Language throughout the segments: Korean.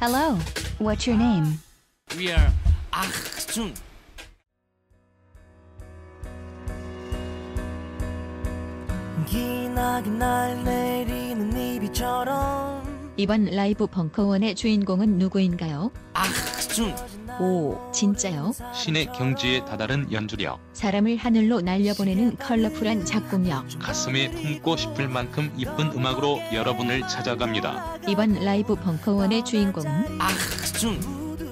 Hello, what's your name? We are 이비처럼 이번 라이브 벙커원의 주인공은 누구인가요? 악순. 오, 진짜요? 신의 경지에 다다른 연주력, 사람을 하늘로 날려보내는 컬러풀한 작곡력. 가슴에 품고 싶을 만큼 이쁜 음악으로 여러분을 찾아갑니다. 이번 라이브 벙커원의 주인공은 악순.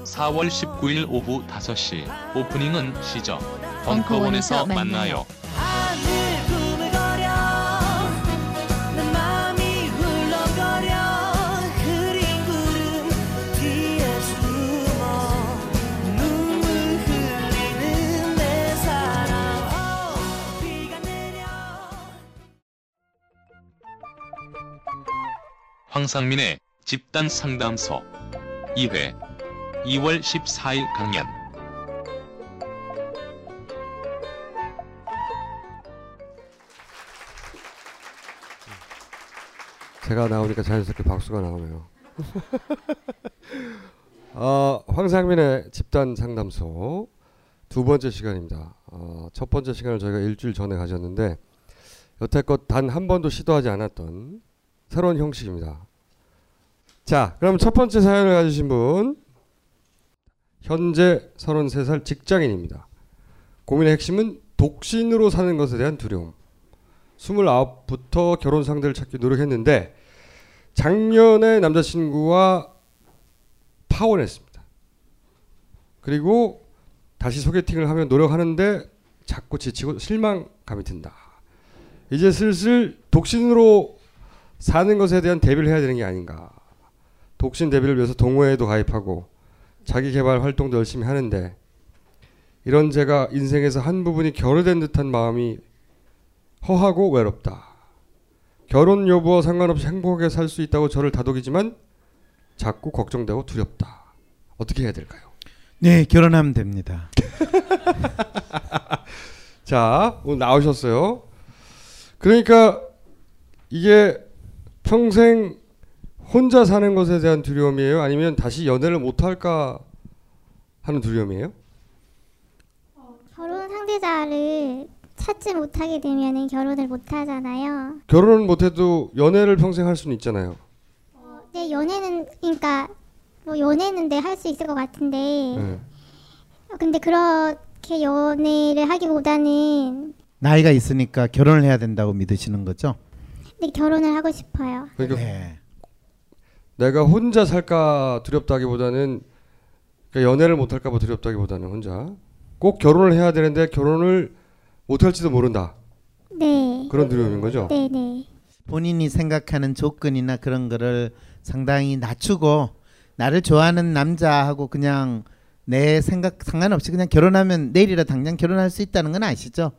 4월 19일 오후 5시 오프닝은 시저 벙커원에서 벙커원에서 만나요. 황상민의 집단 상담소 2회 2월 14일 강연 제가 나오니까 자연스럽게 박수가 나오네요. 어, 황상민의 집단 상담소 두 번째 시간입니다. 어, 첫 번째 시간을 저희가 일주일 전에 가졌는데 여태껏 단 한 번도 시도하지 않았던 새로운 형식입니다. 자, 그럼 첫 번째 사연을 가지신 분 현재 33살 직장인입니다. 고민의 핵심은 독신으로 사는 것에 대한 두려움. 29부터 결혼 상대를 찾기 노력했는데 작년에 남자친구와 파혼했습니다. 그리고 다시 소개팅을 하면 노력하는데 자꾸 지치고 실망감이 든다. 이제 슬슬 독신으로 사는 것에 대한 대비를 해야 되는 게 아닌가. 독신 대비를 위해서 동호회에도 가입하고 자기 개발 활동도 열심히 하는데 이런 제가 인생에서 한 부분이 결여된 듯한 마음이 허하고 외롭다. 결혼 여부와 상관없이 행복하게 살 수 있다고 저를 다독이지만 자꾸 걱정되고 두렵다. 어떻게 해야 될까요? 네, 결혼하면 됩니다. 자, 오늘 나오셨어요. 그러니까 이게 평생 혼자 사는 것에 대한 두려움이에요? 아니면 다시 연애를 못 할까 하는 두려움이에요? 결혼 상대자를 찾지 못하게 되면 결혼을 못 하잖아요. 결혼을 못 해도 연애를 평생 할 수는 있잖아요. 이제 연애는 그러니까 뭐 연애는 네 할수 있을 것 같은데 네. 근데 그렇게 연애를 하기보다는 나이가 있으니까 결혼을 해야 된다고 믿으시는 거죠? 네, 결혼을 하고 싶어요. 그러니까 네. 내가 혼자 살까 두렵다기보다는 그러니까 연애를 못할까 봐 두렵다기보다는 혼자 꼭 결혼을 해야 되는데 결혼을 못할지도 모른다 네. 그런 두려움인 거죠. 네, 네. 본인이 생각하는 조건이나 그런 거를 상당히 낮추고 나를 좋아하는 남자하고 그냥 내 생각 상관없이 그냥 결혼하면 내일이라 당장 결혼할 수 있다는 건 아시죠?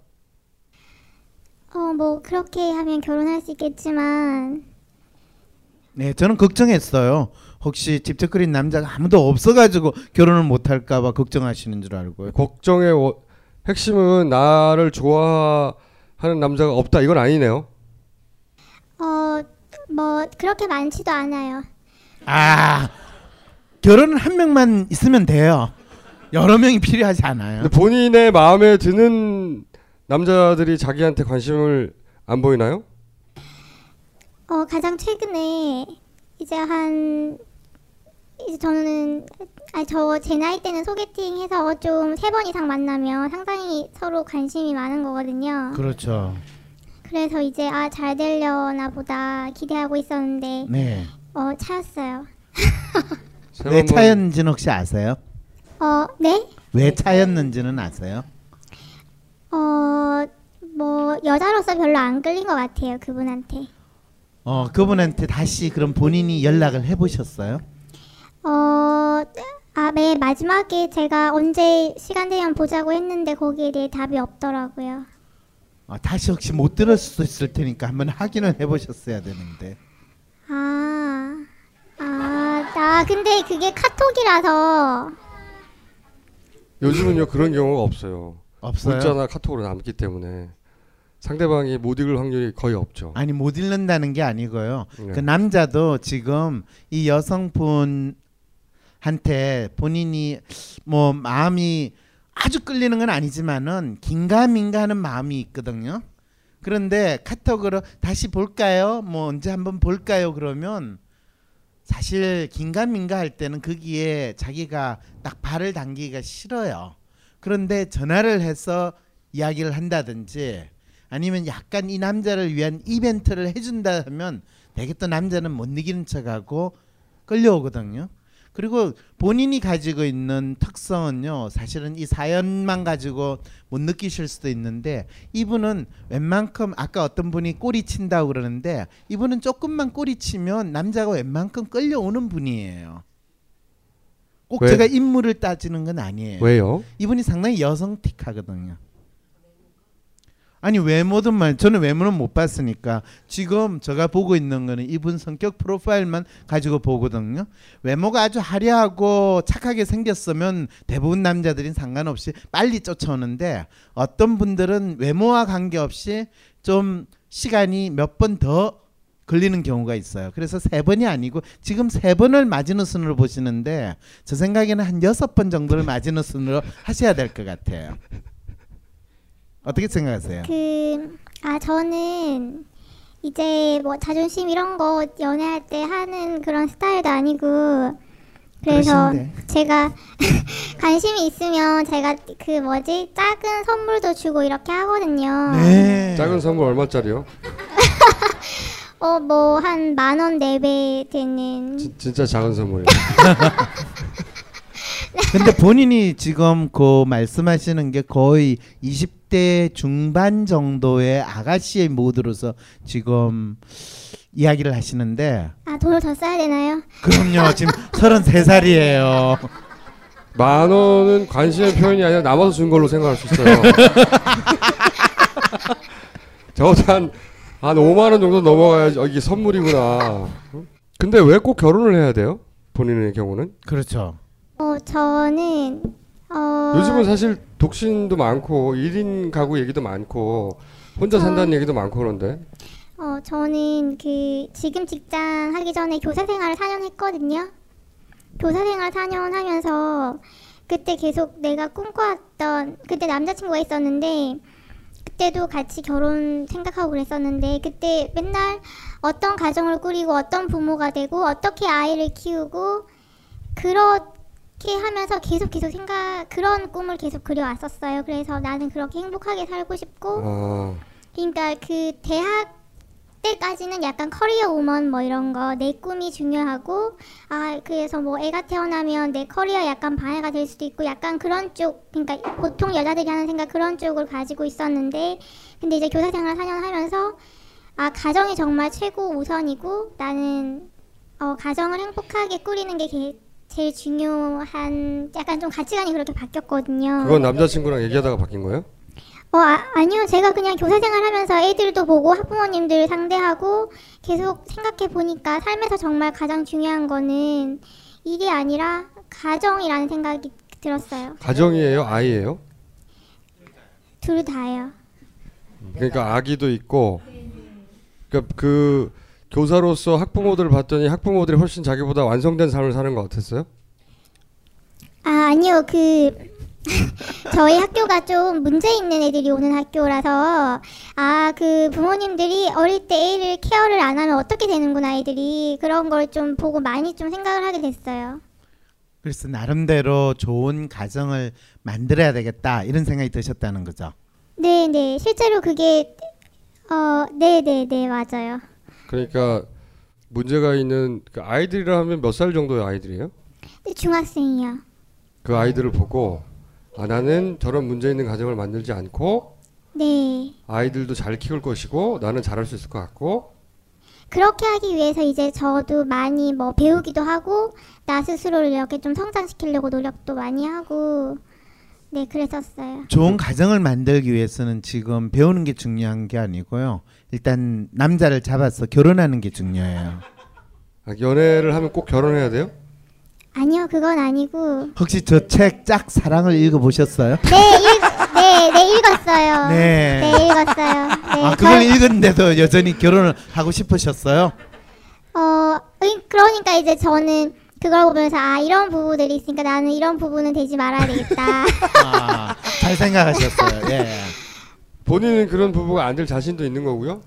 어, 뭐 그렇게 하면 결혼할 수 있겠지만 네, 저는 걱정했어요. 혹시 직접 그린 남자가 아무도 없어가지고 결혼을 못할까봐 걱정하시는 줄 알고요. 걱정의 워- 핵심은 나를 좋아하는 남자가 없다 이건 아니네요. 어, 뭐 그렇게 많지도 않아요. 아, 결혼은 한 명만 있으면 돼요. 여러 명이 필요하지 않아요. 근데 본인의 마음에 드는 남자들이 자기한테 관심을 안 보이나요? 어, 가장 최근에 이제 한 이제 저는 아니 저제 나이 때는 소개팅해서 좀 세 번 이상 만나면 상당히 서로 관심이 많은 거거든요. 그렇죠. 그래서 이제 아 잘 되려나 보다 기대하고 있었는데 네. 어 차였어요. 왜 차였는지는 혹시 아세요? 어, 네? 왜 차였는지는 아세요? 어, 뭐 여자로서 별로 안 끌린 것 같아요 그분한테. 어, 그분한테 다시 그럼 본인이 연락을 해보셨어요? 어, 아, 네 마지막에 제가 언제 시간 되면 보자고 했는데 거기에 대해 답이 없더라고요. 어, 다시 혹시 못 들을 수도 있을 테니까 한번 확인을 해보셨어야 되는데. 아, 아, 나 근데 그게 카톡이라서 요즘은요 그런 경우가 없어요. 없어요? 문자나 카톡으로 남기 때문에 상대방이 못 읽을 확률이 거의 없죠. 아니 못 읽는다는 게 아니고요. 네. 그 남자도 지금 이 여성분한테 본인이 뭐 마음이 아주 끌리는 건 아니지만은 긴가민가 하는 마음이 있거든요. 그런데 카톡으로 다시 볼까요? 뭐 언제 한번 볼까요? 그러면 사실 긴가민가 할 때는 거기에 자기가 딱 발을 당기기가 싫어요. 그런데 전화를 해서 이야기를 한다든지 아니면 약간 이 남자를 위한 이벤트를 해준다 하면 되게 또 남자는 못 이기는 척하고 끌려오거든요. 그리고 본인이 가지고 있는 특성은요, 사실은 이 사연만 가지고 못 느끼실 수도 있는데 이분은 웬만큼 아까 어떤 분이 꼬리 친다고 그러는데 이분은 조금만 꼬리 치면 남자가 웬만큼 끌려오는 분이에요. 꼭 왜? 제가 인물을 따지는 건 아니에요. 왜요? 이분이 상당히 여성틱하거든요. 아니 외모든 말 저는 외모는 못 봤으니까 지금 제가 보고 있는 거는 이분 성격 프로파일만 가지고 보거든요. 외모가 아주 화려하고 착하게 생겼으면 대부분 남자들이 상관없이 빨리 쫓아오는데 어떤 분들은 외모와 관계없이 좀 시간이 몇 번 더 걸리는 경우가 있어요. 그래서 세 번이 아니고 지금 세 번을 마지노선으로 보시는데 저 생각에는 한 여섯 번 정도를 마지노선으로 하셔야 될 것 같아요. 어떻게 생각하세요? 그, 아, 저는 이제 뭐 자존심 이런 거 연애할 때 하는 그런 스타일도 아니고, 그래서 그러신데. 제가 관심이 있으면 제가 그 뭐지, 작은 선물도 주고 이렇게 하거든요. 네. 작은 선물 얼마짜리요? 어, 뭐 한 만 원 내배 되는. 지- 진짜 작은 선물이에요. 근데 본인이 지금 그 말씀하시는 게 거의 20대 중반 정도의 아가씨의 모드로서 지금 이야기를 하시는데 아, 돈을 더 써야 되나요? 그럼요 지금 33살이에요. 만 원은 관심의 표현이 아니라 남아서 준 걸로 생각할 수 있어요. 적어도 한, 한 5만 원 정도 넘어가야지 어, 이게 선물이구나. 응? 근데 왜 꼭 결혼을 해야 돼요? 본인의 경우는? 그렇죠. 어, 저는, 어. 요즘은 사실 독신도 많고 1인 가구 얘기도 많고 혼자 산다는 얘기도 많고 그런데 어, 저는 그 지금 직장 하기 전에 교사 생활을 4년 했거든요. 교사 생활 4년 하면서 그때 계속 내가 꿈꿔왔던 그때 남자친구가 있었는데 그때도 같이 결혼 생각하고 그랬었는데 그때 맨날 어떤 가정을 꾸리고 어떤 부모가 되고 어떻게 아이를 키우고 그 렇게 하면서 계속 계속 생각 그런 꿈을 계속 그려왔었어요. 그래서 나는 그렇게 행복하게 살고 싶고 아, 그러니까 그 대학 때까지는 약간 커리어 우먼 뭐 이런 거 내 꿈이 중요하고 아 그래서 뭐 애가 태어나면 내 커리어 약간 방해가 될 수도 있고 약간 그런 쪽 그러니까 보통 여자들이 하는 생각 그런 쪽을 가지고 있었는데 근데 이제 교사 생활 4년 하면서 아 가정이 정말 최고 우선이고 나는 어 가정을 행복하게 꾸리는 게 게- 제일 중요한 약간 좀 가치관이 그렇게 바뀌었거든요. 그건 남자친구랑 얘기하다가 바뀐 거예요? 어, 아, 아니요. 제가 그냥 교사 생활하면서 애들도 보고 학부모님들 상대하고 계속 생각해 보니까 삶에서 정말 가장 중요한 거는 일이 아니라 가정이라는 생각이 들었어요. 가정이에요, 아이예요? 둘 다요. 그러니까 아기도 있고, 그러니까 그 교사로서 학부모들을 봤더니 학부모들이 훨씬 자기보다 완성된 삶을 사는 것 같았어요? 아, 아니요. 그 저희 학교가 좀 문제 있는 애들이 오는 학교라서 아, 그 부모님들이 어릴 때 애를 케어를 안 하면 어떻게 되는구나 애들이 그런 걸 좀 보고 많이 좀 생각을 하게 됐어요. 그래서 나름대로 좋은 가정을 만들어야 되겠다 이런 생각이 드셨다는 거죠. 네, 네. 실제로 그게 어, 네, 네, 네, 맞아요. 그러니까 문제가 있는 그 아이들이라 하면 몇 살 정도의 아이들이에요? 네, 중학생이요. 그 아이들을 보고 아 나는 저런 문제 있는 가정을 만들지 않고 네. 아이들도 잘 키울 것이고 나는 잘할 수 있을 것 같고 그렇게 하기 위해서 이제 저도 많이 뭐 배우기도 하고 나 스스로를 이렇게 좀 성장시키려고 노력도 많이 하고 네, 그랬었어요. 좋은 가정을 만들기 위해서는 지금 배우는 게 중요한 게 아니고요. 일단 남자를 잡아서 결혼하는 게 중요해요. 아, 연애를 하면 꼭 결혼해야 돼요? 아니요, 그건 아니고 혹시 저 책 짝 사랑을 읽어 보셨어요? 네, 읽, 네, 네 읽었어요. 네. 네, 읽었어요. 네, 아 그걸 저- 읽었는데도 여전히 결혼을 하고 싶으셨어요? 어, 의- 그러니까 이제 저는 그걸 보면서 아 이런 부부들이 있으니까 나는 이런 부부는 되지 말아야 되겠다. 아, 잘 생각하셨어요. 예. 본인은 그런 부부가 안 될 자신도 있는 거고요.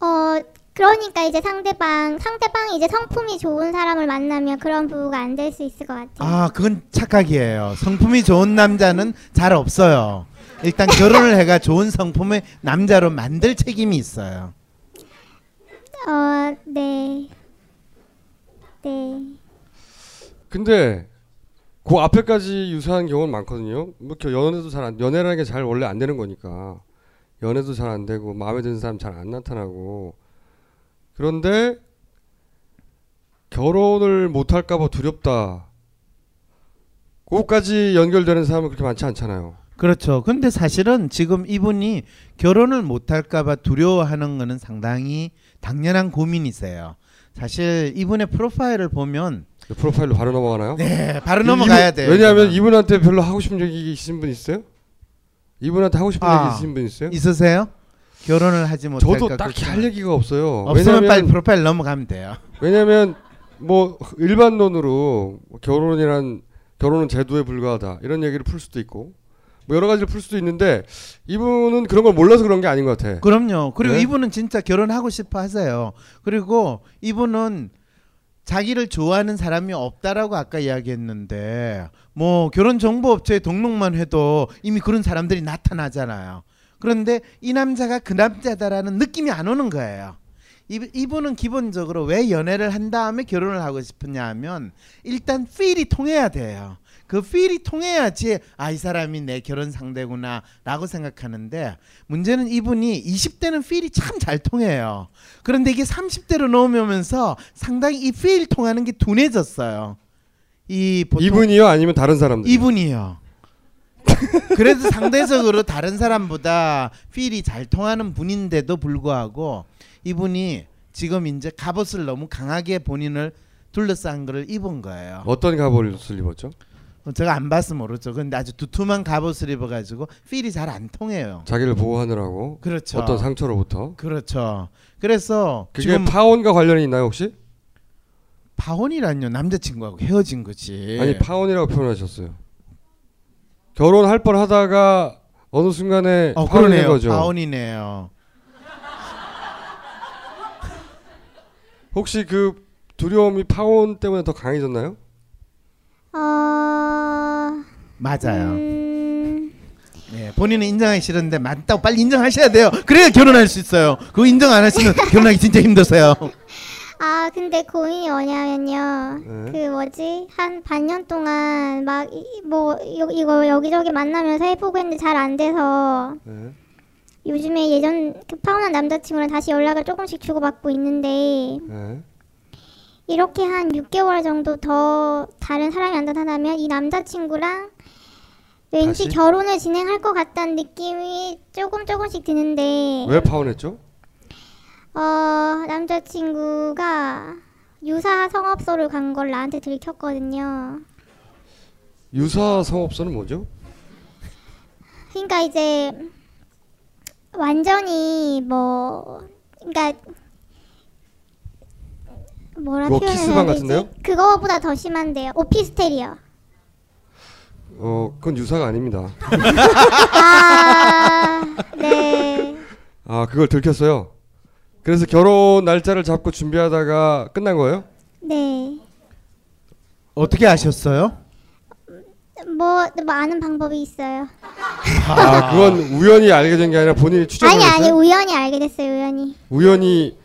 어, 그러니까 이제 상대방 상대방이 이제 성품이 좋은 사람을 만나면 그런 부부가 안 될 수 있을 것 같아요. 아 그건 착각이에요. 성품이 좋은 남자는 잘 없어요. 일단 결혼을 해가 좋은 성품의 남자로 만들 책임이 있어요. 어, 네, 네. 근데 그 앞에까지 유사한 경우는 많거든요. 뭐 겨- 연애도 잘 안, 연애라는 게 잘 원래 안 되는 거니까 연애도 잘 안 되고 마음에 드는 사람 잘 안 나타나고 그런데 결혼을 못 할까봐 두렵다. 그거까지 연결되는 사람은 그렇게 많지 않잖아요. 그렇죠. 근데 사실은 지금 이분이 결혼을 못 할까봐 두려워하는 거는 상당히 당연한 고민이세요. 사실 이분의 프로파일을 보면 프로파일로 바로 넘어가나요? 네, 바로 넘어가야 돼요. 왜냐하면. 이분한테 별로 하고 싶은 얘기 있으신 분 있어요? 이분한테 하고 싶은 아, 얘기 있으신 분 있어요? 있으세요? 결혼을 하지 못할까? 저도 딱히 할 얘기가 없어요. 없으면 왜냐면- 빨리 프로파일 넘어가면 돼요. 왜냐면 뭐 일반론으로 뭐 결혼이란 결혼은 제도에 불과하다 이런 얘기를 풀 수도 있고 뭐 여러 가지를 풀 수도 있는데 이분은 그런 걸 몰라서 그런 게 아닌 것 같아. 그럼요. 그리고 네? 이분은 진짜 결혼하고 싶어 하세요. 그리고 이분은 자기를 좋아하는 사람이 없다라고 아까 이야기했는데 뭐 결혼 정보 업체에 등록만 해도 이미 그런 사람들이 나타나잖아요. 그런데 이 남자가 그 남자다라는 느낌이 안 오는 거예요. 이, 이분은 기본적으로 왜 연애를 한 다음에 결혼을 하고 싶으냐 하면 일단 필이 통해야 돼요. 그 필이 통해야지 아 이 사람이 내 결혼 상대구나 라고 생각하는데 문제는 이분이 20대는 필이 참 잘 통해요. 그런데 이게 30대로 넘으면서 상당히 이 필 통하는 게 둔해졌어요. 이 이분이요 아니면 다른 사람들? 이분이요. 그래도 상대적으로 다른 사람보다 필이 잘 통하는 분인데도 불구하고 이분이 지금 이제 갑옷을 너무 강하게 본인을 둘러싼 거를 입은 거예요. 어떤 갑옷을 입었죠? 제가 안 봐서 모르죠. 근데 아주 두툼한 갑옷을 입어가지고 필이 잘 안 통해요. 자기를 보호하느라고 그렇죠. 어떤 상처로부터 그렇죠. 그래서 그게 지금 파혼과 관련이 있나요 혹시? 파혼이란요 남자친구하고 헤어진 거지. 아니 파혼이라고 표현하셨어요. 결혼할 뻔하다가 어느 순간에 어 그러네요. 거죠. 파혼이네요. 혹시 그 두려움이 파혼 때문에 더 강해졌나요? 맞아요. 음, 예, 본인은 인정하기 싫은데 맞다고 빨리 인정하셔야 돼요. 그래야 결혼할 수 있어요. 그거 인정 안 하시면 결혼하기 진짜 힘드세요. 아 근데 고민이 뭐냐면요. 네. 그 뭐지 한 반년 동안 막 뭐 이거 여기저기 만나면서 해보고 했는데 잘 안 돼서 네. 요즘에 예전 그 파혼한 남자친구랑 다시 연락을 조금씩 주고받고 있는데 네. 이렇게 한 6개월 정도 더 다른 사람이 안 나타나면 이 남자친구랑 왠지 다시? 결혼을 진행할 것 같다는 느낌이 조금 조금씩 드는데 왜 파혼했죠? 어 남자친구가 유사 성업소를 간 걸 나한테 들켰거든요. 유사 성업소는 뭐죠? 그러니까 이제 완전히 뭐 그러니까 뭐라 뭐 표현을 키스방 해야 되지? 같은데요? 그거보다 더 심한데요. 오피스텔이요. 어, 그건 유사가 아닙니다. 아, 네. 아, 그걸 들켰어요. 그래서 결혼 날짜를 잡고 준비하다가 끝난 거예요? 네. 어떻게 아셨어요? 뭐, 뭐 아는 방법이 있어요. 아, 그건 우연히 알게 된 게 아니라 본인이 추적을 아니 아니? 우연히 알게 됐어요 우연히. 우연히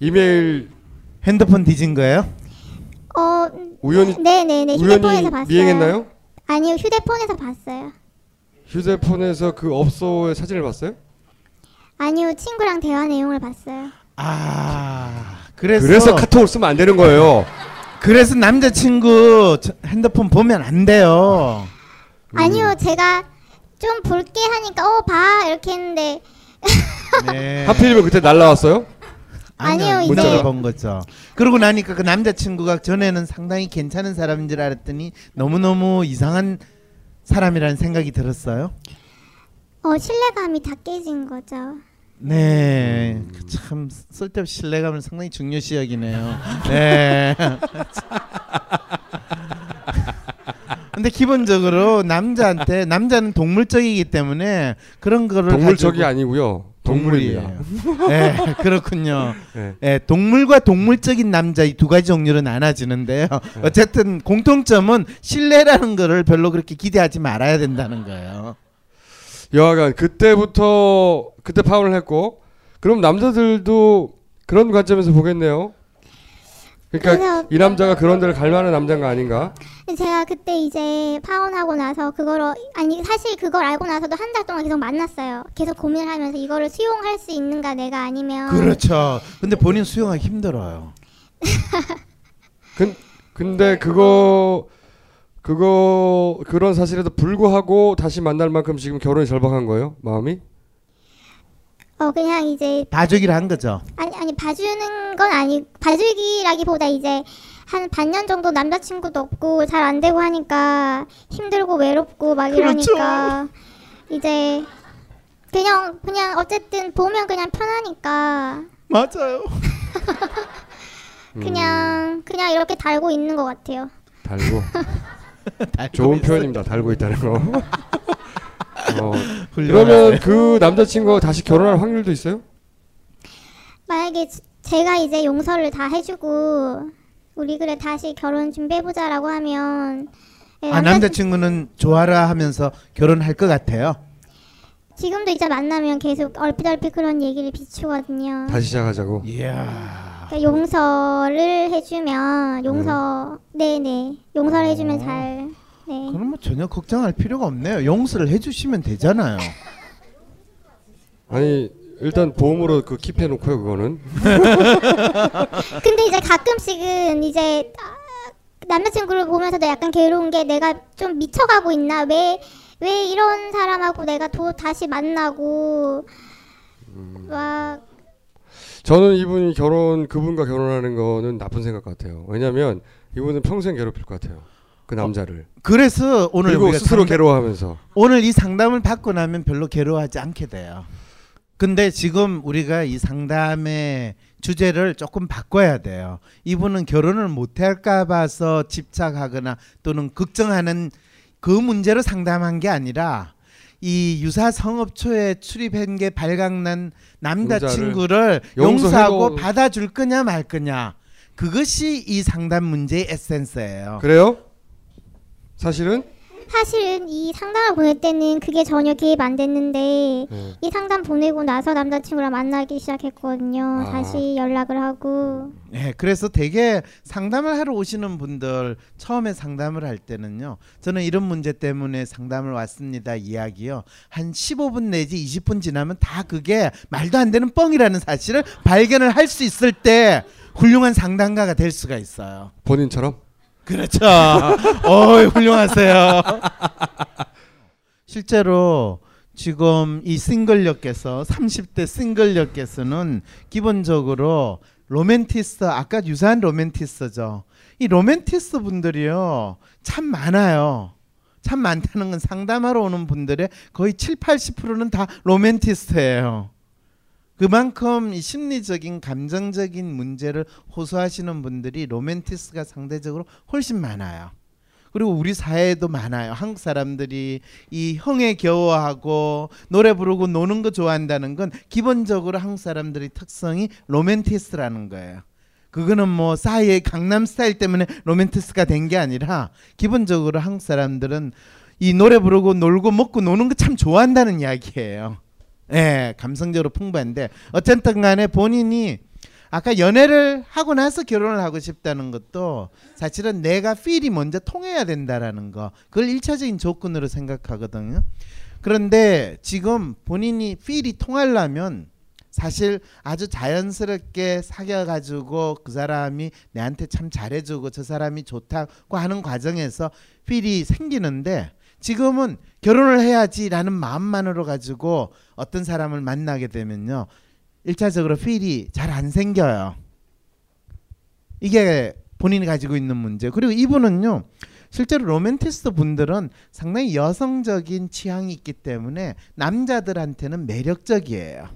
이메일 핸드폰 뒤진 거예요? 어, 우연히 네네네 우연히 휴대폰에서 봤어요. 미행했나요? 아니요 휴대폰에서 봤어요. 휴대폰에서 그 업소의 사진을 봤어요? 아니요 친구랑 대화 내용을 봤어요. 아 그래서 그래서 카톡을 쓰면 안 되는 거예요. 그래서 남자친구 저- 핸드폰 보면 안 돼요. 아니요 제가 좀 볼게 하니까 어 봐 이렇게 했는데 네. 하필이면 그때 날라왔어요? 아니요, 이제- 문자를 본 거죠. 그러고 나니까 그 남자친구가 전에는 상당히 괜찮은 사람인 줄 알았더니 너무너무 이상한 사람이라는 생각이 들었어요. 어 신뢰감이 다 깨진 거죠. 네, 그참 쓸데없이 신뢰감을 상당히 중요시 여기네요. 네. 근데 기본적으로 남자한테 남자는 동물적이기 때문에 그런 거를 동물적이 아니고요. 동물입니다. 네, 그렇군요. 네. 네, 동물과 동물적인 남자 이 두 가지 종류로 나눠지는데요. 네. 어쨌든 공통점은 신뢰라는 거를 별로 그렇게 기대하지 말아야 된다는 거예요. 여하간 그때부터 그때 파혼을 했고 그럼 남자들도 그런 관점에서 보겠네요. 그러니까 그래서- 이 남자가 그런 데를 갈 만한 남자가 아닌가? 제가 그때 이제 파혼하고 나서 그거를 아니 사실 그걸 알고 나서도 한 달 동안 계속 만났어요. 계속 고민을 하면서 이거를 수용할 수 있는가 내가 아니면 그렇죠. 근데 본인 수용하기 힘들어요. 근, 근데 그거 그거 그런 사실에도 불구하고 다시 만날 만큼 지금 결혼이 절박한 거예요? 마음이? 어 그냥 이제 봐주기를 한 거죠. 아니 아니 봐주는 건 아니 봐주기라기보다 이제 한 반년 정도 남자친구도 없고 잘 안 되고 하니까 힘들고 외롭고 막 그렇죠. 이러니까 이제 그냥 그냥 어쨌든 보면 그냥 편하니까 맞아요. 그냥 그냥 이렇게 달고 있는 것 같아요. 달고 좋은 있어요. 표현입니다. 달고 있다는 거. 어. 그러면 그 남자친구가 다시 결혼할 확률도 있어요? 만약에 지- 제가 이제 용서를 다 해주고 우리 그래 다시 결혼 준비해보자라고 하면 예, 아 남자친구는 좋아라 하면서 결혼할 것 같아요. 지금도 이제 만나면 계속 얼핏얼핏 그런 얘기를 비추거든요. 다시 시작하자고. 이야. 그러니까 용서를 해주면 용서 네네 용서를 해주면 잘 네. 그럼 뭐 전혀 걱정할 필요가 없네요. 용서를 해주시면 되잖아요. 아니 일단 보험으로 그 킵해 놓고요 그거는. 근데 이제 가끔씩은 이제 아, 남자친구를 보면서도 약간 괴로운 게 내가 좀 미쳐가고 있나 왜 왜 이런 사람하고 내가 또 다시 만나고 막 저는 이분이 결혼 그분과 결혼하는 거는 나쁜 생각 같아요. 왜냐하면 이분은 평생 괴롭힐 것 같아요. 그 남자를. 그래서 오늘 그리고 스스로 상담- 괴로워하면서. 오늘 이 상담을 받고 나면 별로 괴로워하지 않게 돼요. 근데 지금 우리가 이 상담의 주제를 조금 바꿔야 돼요. 이분은 결혼을 못 할까 봐서 집착하거나 또는 걱정하는 그 문제로 상담한 게 아니라 이 유사 성업초에 출입한 게 발각난 남자친구를 용서하고 받아줄 거냐 말 거냐 그것이 이 상담 문제의 에센스예요. 그래요? 사실은 사실은 이 상담을 보낼 때는 그게 전혀 개입 안 됐는데 네. 이 상담 보내고 나서 남자친구랑 만나기 시작했거든요. 아. 다시 연락을 하고 예, 그래서 되게 상담을 하러 오시는 분들 처음에 상담을 할 때는요. 저는 이런 문제 때문에 상담을 왔습니다. 이야기요. 한 15분 내지 20분 지나면 다 그게 말도 안 되는 뻥이라는 사실을 발견을 할 수 있을 때 훌륭한 상담가가 될 수가 있어요. 본인처럼 그렇죠. 어이 훌륭하세요. 실제로 지금 이 싱글녀께서 30대 싱글녀께서는 기본적으로 로맨티스트 아까 유사한 로맨티스트죠. 이 로맨티스트 분들이요 참 많아요. 참 많다는 건 상담하러 오는 분들의 거의 7, 80%는 다 로맨티스트예요. 그만큼 이 심리적인 감정적인 문제를 호소하시는 분들이 로맨티스트가 상대적으로 훨씬 많아요. 그리고 우리 사회에도 많아요. 한국 사람들이 이 흥에 겨워하고 노래 부르고 노는 거 좋아한다는 건 기본적으로 한국 사람들의 특성이 로맨티스트라는 거예요. 그거는 뭐 싸이의 강남 스타일 때문에 로맨티스트가 된 게 아니라 기본적으로 한국 사람들은 이 노래 부르고 놀고 먹고 노는 거 참 좋아한다는 이야기예요. 예, 감성적으로 풍부한데 어쨌든 간에 본인이 아까 연애를 하고 나서 결혼을 하고 싶다는 것도 사실은 내가 필이 먼저 통해야 된다라는 거 그걸 일차적인 조건으로 생각하거든요. 그런데 지금 본인이 필이 통하려면 사실 아주 자연스럽게 사귀어 가지고 그 사람이 내한테 참 잘해주고 저 사람이 좋다고 하는 과정에서 필이 생기는데 지금은 결혼을 해야지라는 마음만으로 가지고 어떤 사람을 만나게 되면요. 일차적으로 feel이 잘 안 생겨요. 이게 본인이 가지고 있는 문제. 그리고 이분은요. 실제로 로맨티스트 분들은 상당히 여성적인 취향이 있기 때문에 남자들한테는 매력적이에요.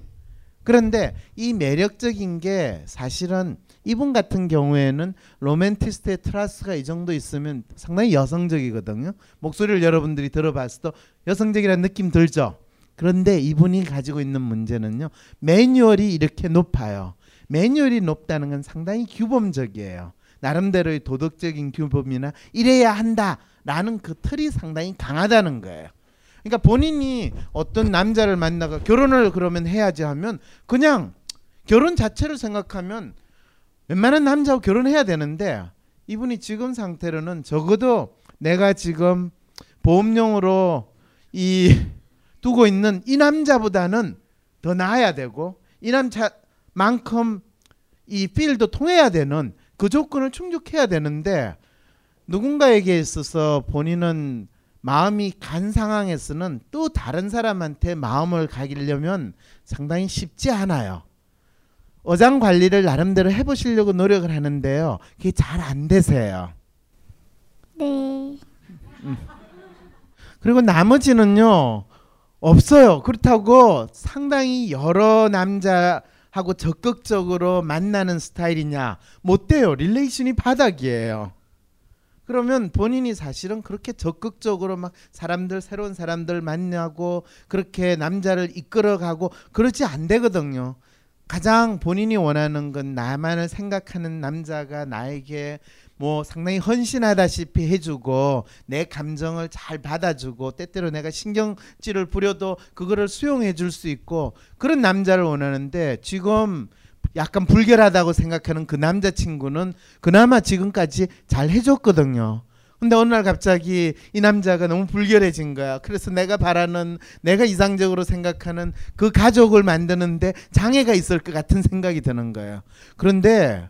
그런데 이 매력적인 게 사실은 이분 같은 경우에는 로맨티스트의 트라스가 이 정도 있으면 상당히 여성적이거든요. 목소리를 여러분들이 들어봤을 때 여성적이라는 느낌 들죠. 그런데 이분이 가지고 있는 문제는요. 매뉴얼이 이렇게 높아요. 매뉴얼이 높다는 건 상당히 규범적이에요. 나름대로의 도덕적인 규범이나 이래야 한다라는 그 틀이 상당히 강하다는 거예요. 그러니까 본인이 어떤 남자를 만나가 결혼을 그러면 해야지 하면 그냥 결혼 자체를 생각하면 웬만한 남자하고 결혼해야 되는데 이분이 지금 상태로는 적어도 내가 지금 보험용으로 이 두고 있는 이 남자보다는 더 나아야 되고 이 남자만큼 이 필도 통해야 되는 그 조건을 충족해야 되는데 누군가에게 있어서 본인은 마음이 간 상황에서는 또 다른 사람한테 마음을 가기려면 상당히 쉽지 않아요. 어장 관리를 나름대로 해보시려고 노력을 하는데요. 그게 잘 안 되세요. 네. 그리고 나머지는요 없어요. 그렇다고 상당히 여러 남자하고 적극적으로 만나는 스타일이냐 못 돼요. relation이 바닥이에요. 그러면 본인이 사실은 그렇게 적극적으로 막 사람들 새로운 사람들 만나고 그렇게 남자를 이끌어가고 그렇지 안 되거든요. 가장 본인이 원하는 건 나만을 생각하는 남자가 나에게 뭐 상당히 헌신하다시피 해주고 내 감정을 잘 받아주고 때때로 내가 신경질을 부려도 그거를 수용해 줄 수 있고 그런 남자를 원하는데 지금 약간 불결하다고 생각하는 그 남자친구는 그나마 지금까지 잘 해줬거든요. 근데 어느 날 갑자기 이 남자가 너무 불결해진 거야. 그래서 내가 바라는 내가 이상적으로 생각하는 그 가족을 만드는데 장애가 있을 것 같은 생각이 드는 거예요. 그런데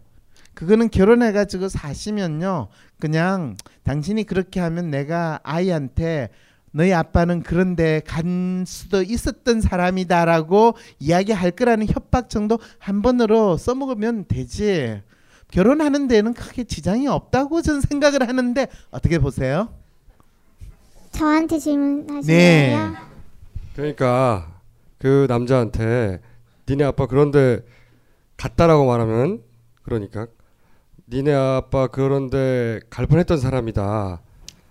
그거는 결혼해가지고 사시면요. 그냥 당신이 그렇게 하면 내가 아이한테 너희 아빠는 그런데 간 수도 있었던 사람이다라고 이야기할 거라는 협박 정도 한 번으로 써먹으면 되지. 결혼하는 데는 크게 지장이 없다고 저는 생각을 하는데 어떻게 보세요? 저한테 네. 거예요? 그러니까 그 남자한테 니네 아빠 그런데 갔다라고 말하면 그러니까 니네 아빠 그런데 갈 뻔했던 사람이다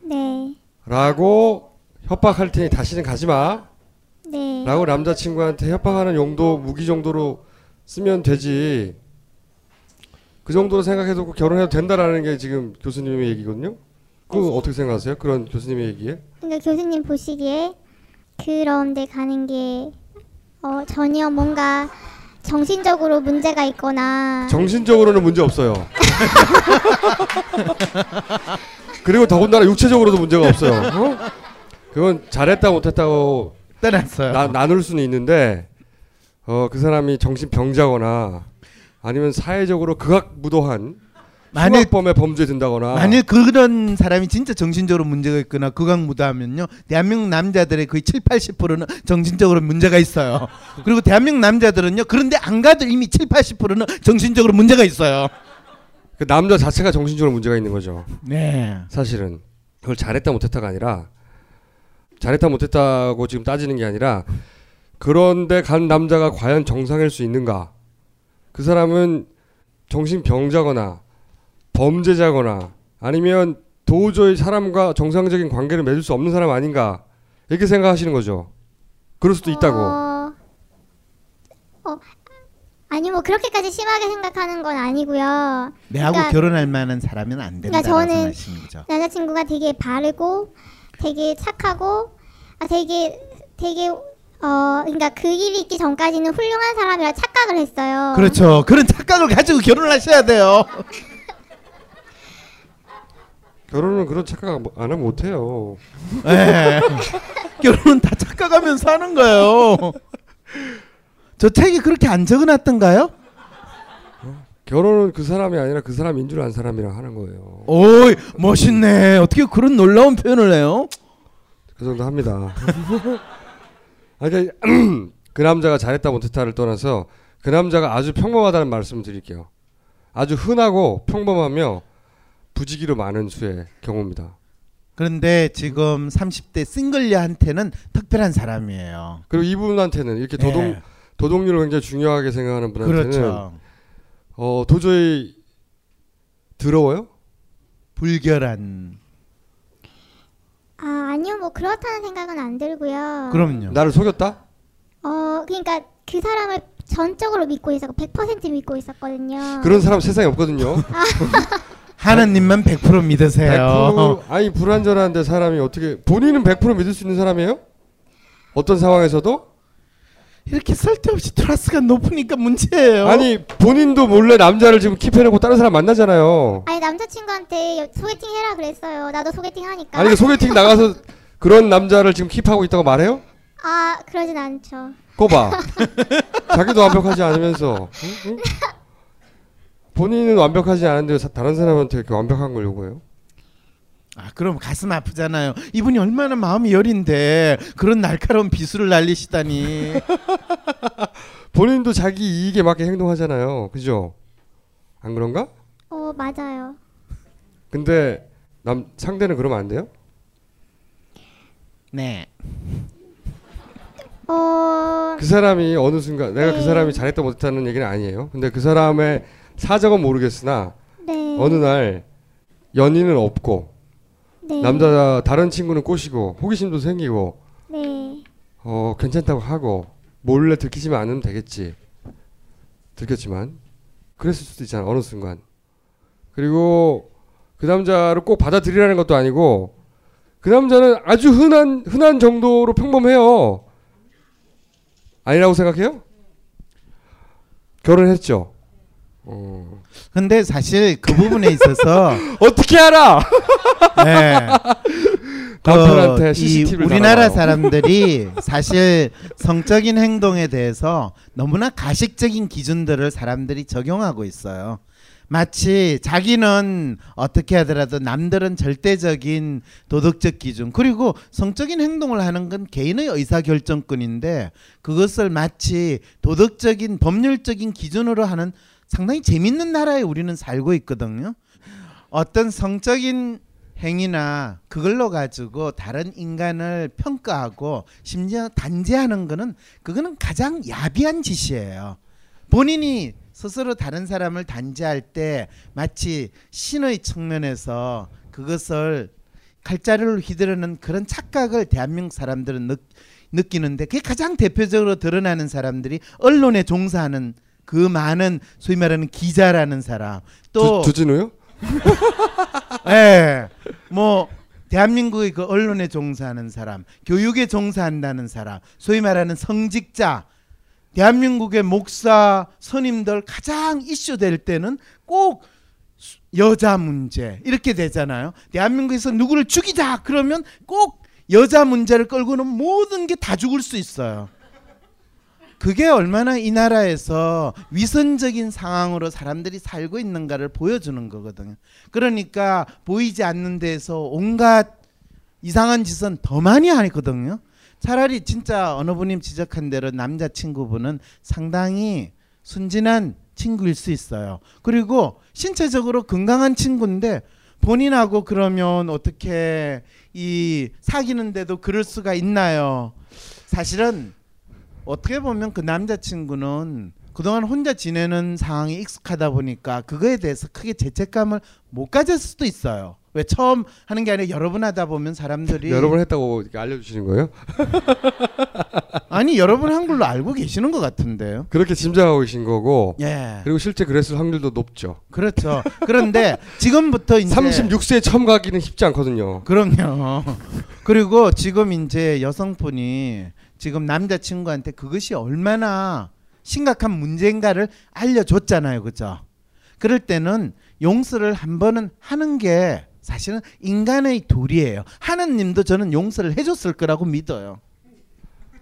네. 라고 협박할 테니 다시는 가지 마 네. 라고 남자친구한테 협박하는 용도 무기 정도로 쓰면 되지 그 정도로 생각해도 결혼해도 된다라는 게 지금 교수님의 얘기거든요 그 어떻게 생각하세요? 그런 교수님의 얘기에? 그러니까 교수님 보시기에 그런 데 가는 게 어, 전혀 뭔가 정신적으로 문제가 있거나 정신적으로는 문제 없어요. 그리고 더군다나 육체적으로도 문제가 없어요. 어? 그건 잘했다 못했다고 떠났어요. 나, 나눌 수는 있는데 어, 그 사람이 정신 병자거나 아니면 사회적으로 극악무도한 만일- 흉악범의 범죄에 든다거나 만일 그런 사람이 진짜 정신적으로 문제가 있거나 극악무도하면요 대한민국 남자들의 거의 7, 80%는 정신적으로 문제가 있어요. 그리고 대한민국 남자들은요 그런데 안 가도 이미 7, 80%는 정신적으로 문제가 있어요. 그 남자 자체가 정신적으로 문제가 있는 거죠. 네. 사실은 그걸 잘했다 못했다가 아니라 잘했다 못했다고 지금 따지는 게 아니라 그런데 간 남자가 과연 정상일 수 있는가? 그 사람은 정신병자거나 범죄자거나 아니면 도저히 사람과 정상적인 관계를 맺을 수 없는 사람 아닌가? 이렇게 생각하시는 거죠. 그럴 수도 있다고. 어, 어, 아니 뭐 그렇게까지 심하게 생각하는 건 아니고요. 내하고 그러니까- 결혼할 만한 사람은 안 된다라고 그러니까 저는. 남자친구가 되게 바르고 되게 착하고 아 되게 되게 어 그러니까 그 일이 있기 전까지는 훌륭한 사람이라 착각을 했어요. 그렇죠. 그런 착각을 가지고 결혼을 하셔야 돼요. 결혼은 그런 착각 안 하면 못 해요. 예. 결혼은 다 착각하면서 하는 거예요. 저 책이 그렇게 안 적어놨던가요? 결혼은 그 사람이 아니라 그 사람인 줄 안 사람이랑 하는 거예요. 오이 멋있네. 어떻게 그런 놀라운 표현을 해요? 그 정도 합니다. 아, 그러니까 그 남자가 잘했다 못했다를 떠나서 그 남자가 아주 평범하다는 말씀을 드릴게요. 아주 흔하고 평범하며 부지기로 많은 수의 경우입니다. 그런데 지금 30대 싱글녀한테는 특별한 사람이에요. 그리고 이분한테는 이렇게 도덕 예. 도덕률을 굉장히 중요하게 생각하는 분한테는 그렇죠. 어 도저히 더러워요? 불결한. 아 아니요 뭐 그렇다는 생각은 안 들고요. 그럼요. 나를 속였다? 어 그러니까 그 사람을 전적으로 믿고 있었고 100% 믿고 있었거든요. 그런 사람 세상에 없거든요. 하나님만 100% 믿으세요. 100% 아니 불완전한데 사람이 어떻게 본인은 100% 믿을 수 있는 사람이에요? 어떤 상황에서도? 이렇게 쓸데없이 트러스가 높으니까 문제예요. 아니 본인도 몰래 남자를 지금 킵해놓고 다른 사람 만나잖아요. 아니 남자친구한테 여- 소개팅 해라 그랬어요. 나도 소개팅 하니까. 아니 그 소개팅 나가서 그런 남자를 지금 킵하고 있다고 말해요? 아 그러진 않죠. 거봐. 자기도 완벽하지 않으면서 응? 응? 본인은 완벽하지 않은데 사- 다른 사람한테 이렇게 완벽한 걸 요구해요? 아 그럼 가슴 아프잖아요. 이분이 얼마나 마음이 여린데 그런 날카로운 비수를 날리시다니. 본인도 자기 이익에 맞게 행동하잖아요. 그죠? 안 그런가? 어 맞아요. 근데 남 상대는 그러면 안 돼요? 네. 어 그 사람이 어느 순간 내가 그 네. 사람이 잘했다 못했다는 얘기는 아니에요. 근데 그 사람의 사정은 모르겠으나 네. 어느 날 연인은 없고 네. 남자 다른 친구는 꼬시고 호기심도 생기고 네. 어 괜찮다고 하고 몰래 들키지만 않으면 되겠지. 들켰지만 그랬을 수도 있잖아 어느 순간. 그리고 그 남자를 꼭 받아들이라는 것도 아니고 그 남자는 아주 흔한 흔한 정도로 평범해요. 아니라고 생각해요? 결혼했죠. 어. 근데 사실 그 부분에 있어서 어떻게 알아? 네. 남편한테 그 CCTV 이를 우리나라. 사람들이 사실 성적인 행동에 대해서 너무나 가식적인 기준들을 사람들이 적용하고 있어요. 마치 자기는 어떻게 하더라도 남들은 절대적인 도덕적 기준 그리고 성적인 행동을 하는 건 개인의 의사 결정권인데 그것을 마치 도덕적인 법률적인 기준으로 하는 상당히 재밌는 나라에 우리는 살고 있거든요. 어떤 성적인 행위나 그걸로 가지고 다른 인간을 평가하고 심지어 단죄하는 거는 그거는 가장 야비한 짓이에요. 본인이 스스로 다른 사람을 단죄할 때 마치 신의 측면에서 그것을 칼자루를 휘두르는 그런 착각을 대한민국 사람들은 느, 느끼는데 그게 가장 대표적으로 드러나는 사람들이 언론에 종사하는 그 많은 소위 말하는 기자라는 사람 또 주, 주진우요? 예. 뭐 대한민국의 그 언론에 종사하는 사람, 교육에 종사한다는 사람, 소위 말하는 성직자, 대한민국의 목사, 선임들 가장 이슈 될 때는 꼭 수- 여자 문제 이렇게 되잖아요. 대한민국에서 누구를 죽이자 그러면 꼭 여자 문제를 끌고는 모든 게 다 죽을 수 있어요. 그게 얼마나 이 나라에서 위선적인 상황으로 사람들이 살고 있는가를 보여주는 거거든요. 그러니까 보이지 않는 데서 온갖 이상한 짓은 더 많이 하거든요. 차라리 진짜 어느 분님 지적한 대로 남자친구분은 상당히 순진한 친구일 수 있어요. 그리고 신체적으로 건강한 친구인데 본인하고 그러면 어떻게 이 사귀는데도 그럴 수가 있나요? 사실은 어떻게 보면 그 남자친구는 그동안 혼자 지내는 상황이 익숙하다 보니까 그거에 대해서 크게 죄책감을 못 가졌을 수도 있어요. 왜 처음 하는 게 아니라 여러 번 하다 보면 사람들이 여러 번 했다고 알려주시는 거예요? 아니 여러 번 한 걸로 알고 계시는 것 같은데요. 그렇게 짐작하고 계신 거고 예. 그리고 실제 그랬을 확률도 높죠. 그렇죠. 그런데 지금부터 이제 36세에 처음 가기는 쉽지 않거든요. 그럼요. 그리고 지금 이제 여성분이 지금 남자친구한테 그것이 얼마나 심각한 문제인가를 알려줬잖아요. 그죠? 그럴 때는 용서를 한 번은 하는 게 사실은 인간의 도리예요. 하느님도 저는 용서를 해줬을 거라고 믿어요.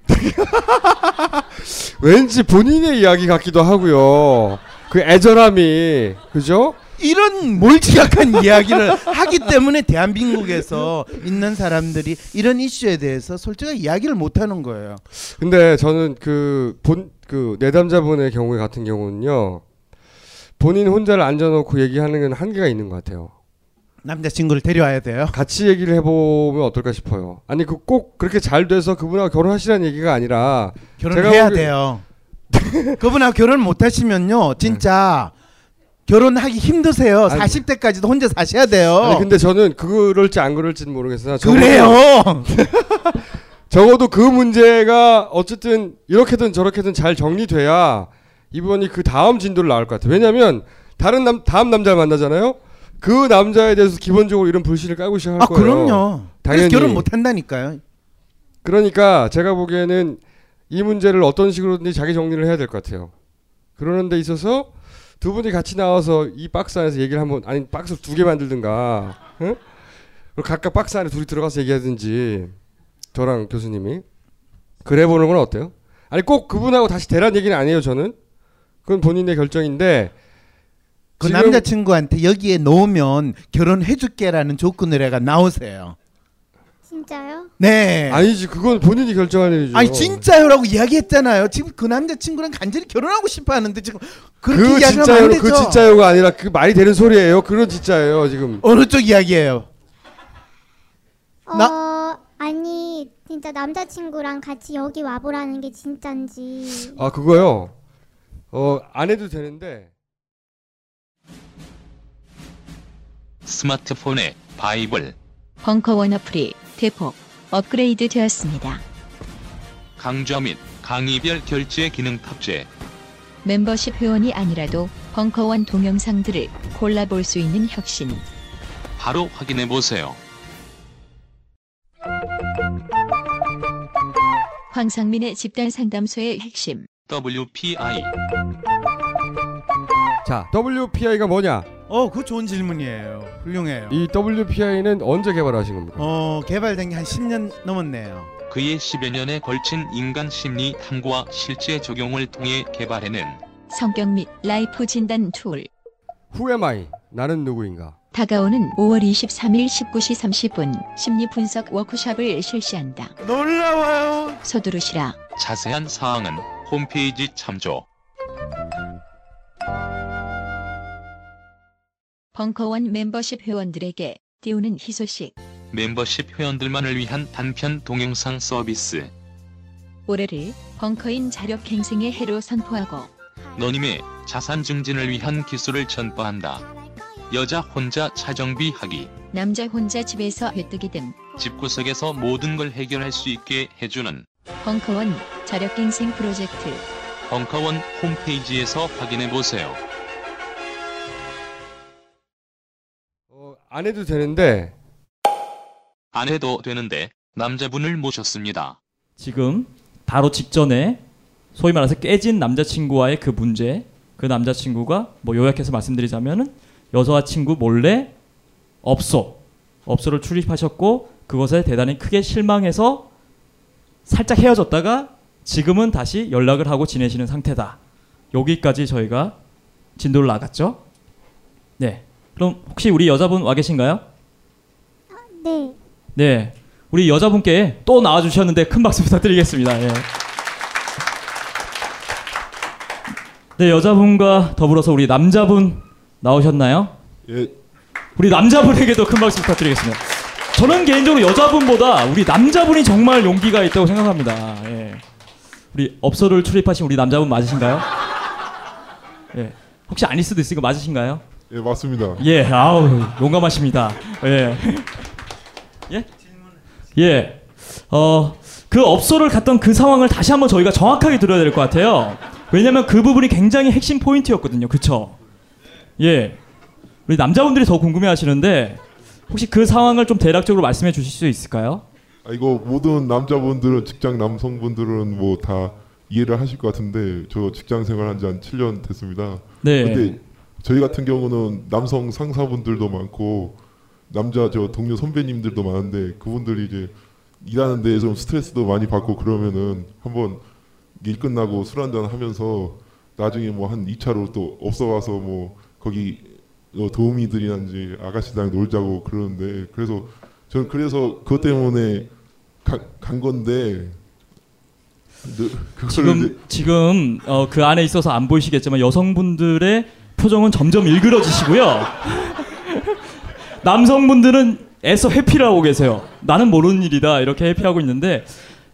왠지 본인의 이야기 같기도 하고요. 그 애절함이 그죠? 이런 몰지각한 이야기를 하기 때문에 대한민국에서 있는 사람들이 이런 이슈에 대해서 솔직하게 이야기를 못 하는 거예요. 근데 저는 그 본 그 내담자분의 경우에 같은 경우는요. 본인 혼자를 앉아놓고 얘기하는 건 한계가 있는 것 같아요. 남자친구를 데려와야 돼요. 같이 얘기를 해보면 어떨까 싶어요. 아니 그 꼭 그렇게 잘 돼서 그분하고 결혼하시라는 얘기가 아니라 결혼해야 돼요. 그분하고 결혼 못 하시면요. 진짜 결혼하기 힘드세요. 아니, 40대까지도 혼자 사셔야 돼요. 아니 근데 저는 그럴지 안 그럴지는 모르겠으나 적어도- 그래요. 적어도 그 문제가 어쨌든 이렇게든 저렇게든 잘 정리돼야 이분이 그 다음 진도를 나올 것 같아요. 왜냐하면 다른 남 다음 남자를 만나잖아요. 그 남자에 대해서 기본적으로 이런 불신을 깔고 시작할 아 거예요. 그럼요. 당연히 결혼 못 한다니까요. 그러니까 제가 보기에는 이 문제를 어떤 식으로든지 자기 정리를 해야 될 것 같아요. 그러는 데 있어서 두 분이 같이 나와서 이 박스 안에서 얘기를 한번 아니 박스 두 개 만들든가 응? 각각 박스 안에 둘이 들어가서 얘기하든지 저랑 교수님이 그래 보는 건 어때요? 아니 꼭 그분하고 다시 대란 얘기는 아니에요 저는 그건 본인의 결정인데 그 남자친구한테 여기에 놓으면 결혼해줄게라는 조건을 해가 나오세요. 진짜요? 네. 아니지 그건 본인이 결정할 일이죠. 아니 진짜요라고 이야기했잖아요. 지금 그 남자친구랑 간절히 결혼하고 싶어 하는데 지금 그렇게 그 이야기하면 안 진짜요 되죠. 그 진짜요가 아니라 그 말이 되는 소리예요. 그런 진짜예요 지금. 어느 쪽 이야기예요? 어 아니 진짜 남자친구랑 같이 여기 와보라는 게 진짠지. 아 그거요. 어 안 해도 되는데 스마트폰에 바이블, 벙커원 어플이 대폭 업그레이드 되었습니다. 강좌 및 강의별 결제 기능 탑재. 멤버십 회원이 아니라도 벙커원 동영상들을 골라볼 수 있는 혁신. 바로 확인해 보세요. 황상민의 집단 상담소의 핵심. WPI 자 WPI가 뭐냐? 어, 그 좋은 질문이에요. 훌륭해요. 이 WPI는 언제 개발하신 겁니까? 어, 개발된 게 한 10년 넘었네요. 그의 10여 년에 걸친 인간 심리 탐구와 실제 적용을 통해 개발해낸 성격 및 life 진단 툴. Who am I? 나는 누구인가? 다가오는 5월 23일 19시 30분 심리 분석 워크숍을 실시한다. 놀라워요. 서두르시라. 자세한 사항은 홈페이지 참조. 벙커원 멤버십 회원들에게 띄우는 희소식. 멤버십 회원들만을 위한 단편 동영상 서비스. 올해를 벙커인 자력갱생의 해로 선포하고 너님의 자산 증진을 위한 기술을 전파한다. 여자 혼자 차정비 하기. 남자 혼자 집에서 회뜨기 등 집구석에서 모든 걸 해결할 수 있게 해주는 벙커원 자력갱생 프로젝트 벙커원 홈페이지에서 확인해 보세요. 안 해도 되는데 안 해도 되는데 남자분을 모셨습니다. 지금 바로 직전에 소위 말해서 깨진 남자친구와의 그 문제 그 남자친구가 뭐 요약해서 말씀드리자면은 여자친구 몰래 업소 업소를 출입하셨고 그것에 대단히 크게 실망해서 살짝 헤어졌다가 지금은 다시 연락을 하고 지내시는 상태다. 여기까지 저희가 진도를 나갔죠. 네. 그럼 혹시 우리 여자분 와 계신가요? 네. 네. 우리 여자분께 또 나와주셨는데 큰 박수 부탁드리겠습니다. 예. 네, 여자분과 더불어서 우리 남자분 나오셨나요? 예. 우리 남자분에게도 큰 박수 부탁드리겠습니다. 저는 개인적으로 여자분보다 우리 남자분이 정말 용기가 있다고 생각합니다. 예. 우리 업소를 출입하신 우리 남자분 맞으신가요? 예. 혹시 아닐 수도 있으니까 맞으신가요? 예, 맞습니다. 예, 아우 용감하십니다. 예. 예? 예. 어, 그 업소를 갔던 그 상황을 다시 한번 저희가 정확하게 들어야 될 것 같아요. 왜냐면 그 부분이 굉장히 핵심 포인트였거든요. 그쵸? 예. 우리 남자분들이 더 궁금해 하시는데, 혹시 그 상황을 좀 대략적으로 말씀해 주실 수 있을까요? 아, 이거 모든 남자분들은 직장 남성분들은 뭐 다 이해를 하실 것 같은데 저 직장 생활한 지 한 7년 됐습니다. 네. 근데 저희 같은 경우는 남성 상사분들도 많고 남자 저 동료 선배님들도 많은데 그분들이 이제 일하는 데에 좀 스트레스도 많이 받고 그러면은 한번 일 끝나고 술 한잔 하면서 나중에 뭐 한 2차로 또 없어 와서 뭐 거기 어, 도우미들이란지 아가씨랑 놀자고 그러는데 그래서 저는 그래서 그것 때문에 가, 간 건데 지금 지금 어, 그 안에 있어서 안 보이시겠지만 여성분들의 표정은 점점 일그러지시고요. 남성분들은 애써 회피를 하고 계세요. 나는 모르는 일이다 이렇게 회피하고 있는데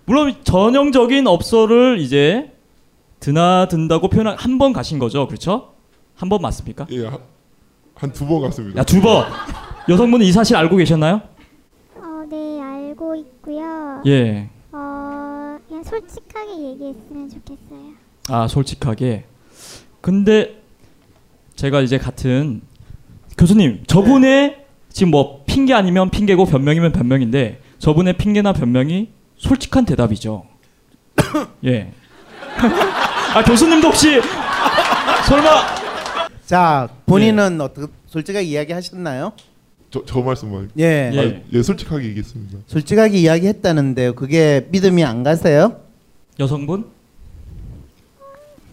물론 전형적인 업소를 이제 드나든다고 표현 한번 가신 거죠, 그렇죠? 한 번 맞습니까? 예, 한 두 번 갔습니다. 야 두 번. 여성분은 이 사실 알고 계셨나요? 어, 네, 알고 있고요. 예. 어, 그냥 솔직하게 얘기했으면 좋겠어요. 아 솔직하게 근데 제가 이제 같은 교수님 저분의 지금 뭐 핑계 아니면 핑계고 변명이면 변명인데 저분의 핑계나 변명이 솔직한 대답이죠 예. 아 교수님도 혹시 설마 자 본인은 어떻게 솔직하게 이야기하셨나요? 저, 저 말씀만. 예. 아, 예, 솔직하게 얘기했습니다. 솔직하게 이야기했다는데요. 그게 믿음이 안 가세요? 여성분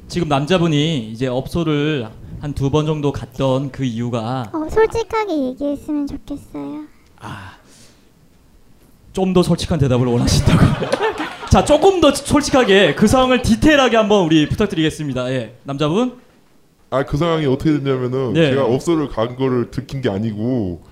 지금 남자분이 이제 업소를 한 두 번 정도 갔던 그 이유가 어, 솔직하게 얘기했으면 좋겠어요. 좀더 솔직한 대답을 원하신다고. 자, 조금 더 솔직하게 그 상황을 디테일하게 한번 우리 부탁드리겠습니다. 예, 남자분. 아 그 상황이 어떻게 됐냐면은 네. 제가 업소를 간 거를 들킨 게 아니고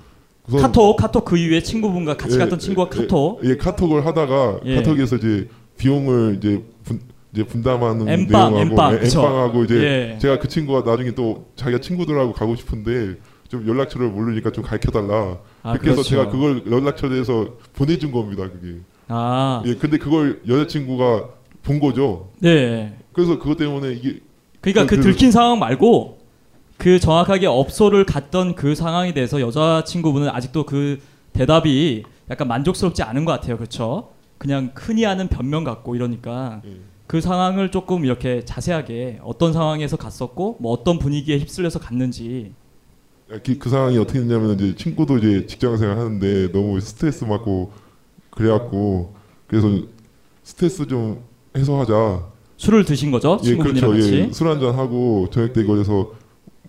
우선 카톡, 카톡 그 이후에 친구분과 같이 예, 갔던 친구와 예, 카톡. 예, 카톡을 하다가 예. 카톡에서 이제 비용을 이제 분, 이제 분담하는 엠빵, 내용하고 엠빵, 예, 그쵸. 엠빵하고 이제 예. 제가 그 친구가 나중에 또 자기가 친구들하고 가고 싶은데 좀 연락처를 모르니까 좀 가르쳐 달라. 아, 해서 그렇죠. 제가 그걸 연락처에서 보내준 겁니다. 그게. 아. 예, 근데 그걸 여자친구가 본 거죠. 네. 그래서 그것 때문에 이게 그러니까 그 그- 들킨 상황 말고 그 정확하게 업소를 갔던 그 상황에 대해서 여자친구분은 아직도 그 대답이 약간 만족스럽지 않은 것 같아요. 그렇죠? 그냥 흔히 하는 변명 같고 이러니까 예. 그 상황을 조금 이렇게 자세하게 어떤 상황에서 갔었고 뭐 어떤 분위기에 휩쓸려서 갔는지 그, 그 상황이 어떻게 됐냐면 이제 친구도 이제 직장 생활 하는데 너무 스트레스 받고 그래갖고 그래서 스트레스 좀 해소하자. 술을 드신 거죠? 예, 친구분이랑 그렇죠. 같이? 예, 술 한잔 하고 저녁 때 거기서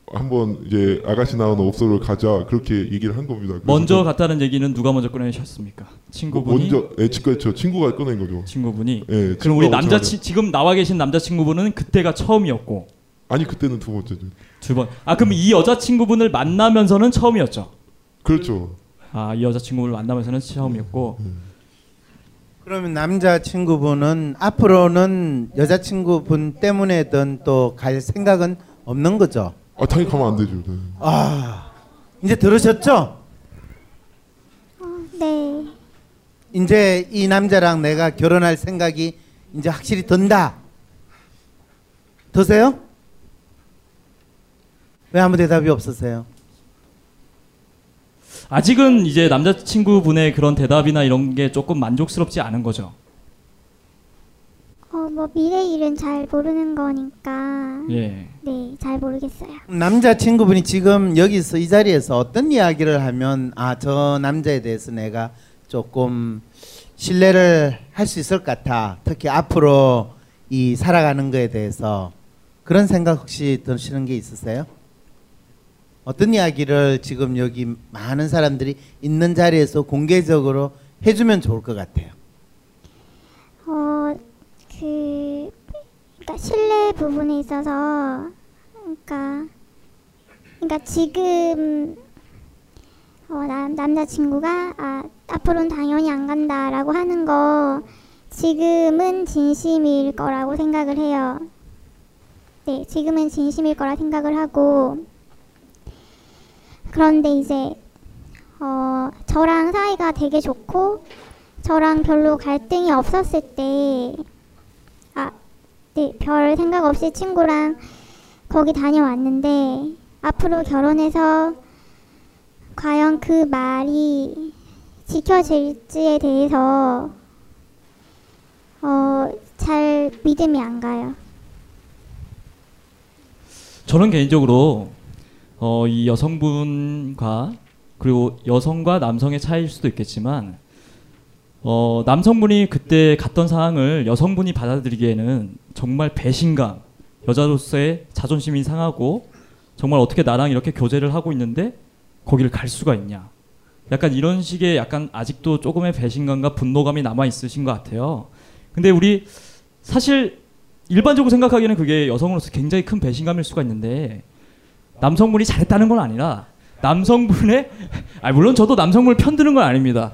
한번 이제 아가씨 나오는 업소를 가자 그렇게 얘기를 한 겁니다. 먼저 좀 갔다는 얘기는 누가 먼저 꺼내셨습니까? 친구분이 먼저 예, 친- 그렇죠. 친구가 꺼낸 거죠. 친구분이 예, 그럼 친구가 우리 먼저 남자. 친 지금 나와 계신 남자 친구분은 그때가 처음이었고 아니 그때는 두 번째죠. 두 번. 아 그럼 이 여자 친구분을 만나면서는 처음이었죠. 그렇죠. 아이 여자 친구를 만나면서는 처음이었고. 그러면 남자 친구분은 앞으로는 여자 친구분 때문에든 또 갈 생각은 없는 거죠? 아 당연히 가면 안 되죠. 네. 아 이제 들으셨죠? 네. 이제 이 남자랑 내가 결혼할 생각이 이제 확실히 든다. 드세요? 왜 아무 대답이 없으세요? 아직은 이제 남자친구분의 그런 대답이나 이런 게 조금 만족스럽지 않은 거죠. 어, 뭐 미래 일은 잘 모르는 거니까. 예. 네, 잘 모르겠어요. 남자 친구분이 지금 여기서 이 자리에서 어떤 이야기를 하면 아 저 남자에 대해서 내가 조금 신뢰를 할 수 있을 것 같아. 특히 앞으로 이 살아가는 거에 대해서 그런 생각 혹시 드시는 게 있으세요? 어떤 이야기를 지금 여기 많은 사람들이 있는 자리에서 공개적으로 해주면 좋을 것 같아요. 어, 그, 그러니까 신뢰 부분에 있어서, 그러니까, 그러니까 지금 어, 남 남자친구가 아, 앞으로는 당연히 안 간다라고 하는 거 지금은 진심일 거라고 생각을 해요. 네, 지금은 진심일 거라 생각을 하고 그런데 이제 어, 저랑 사이가 되게 좋고 저랑 별로 갈등이 없었을 때, 별 생각 없이 친구랑 거기 다녀왔는데, 앞으로 결혼해서 과연 그 말이 지켜질지에 대해서, 어, 잘 믿음이 안 가요. 저는 개인적으로 어, 이 여성분과 그리고 여성과 남성의 차이일 수도 있겠지만 어, 남성분이 그때 갔던 상황을 여성분이 받아들이기에는 정말 배신감, 여자로서의 자존심이 상하고 정말 어떻게 나랑 이렇게 교제를 하고 있는데 거기를 갈 수가 있냐. 약간 이런 식의 약간 아직도 조금의 배신감과 분노감이 남아 있으신 것 같아요. 근데 우리 사실 일반적으로 생각하기에는 그게 여성으로서 굉장히 큰 배신감일 수가 있는데 남성분이 잘했다는 건 아니라 남성분의 아 물론 저도 남성분을 편드는 건 아닙니다.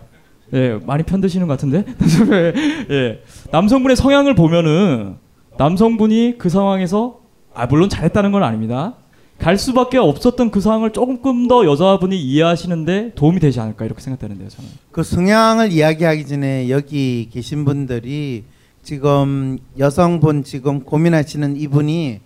예, 많이 편드시는 것 같은데. 예. 남성분의 성향을 보면은 남성분이 그 상황에서 아 물론 잘했다는 건 아닙니다. 갈 수밖에 없었던 그 상황을 조금 더 여자분이 이해하시는데 도움이 되지 않을까 이렇게 생각되는데요, 저는. 그 성향을 이야기하기 전에 여기 계신 분들이 지금 여성분 지금 고민하시는 이분이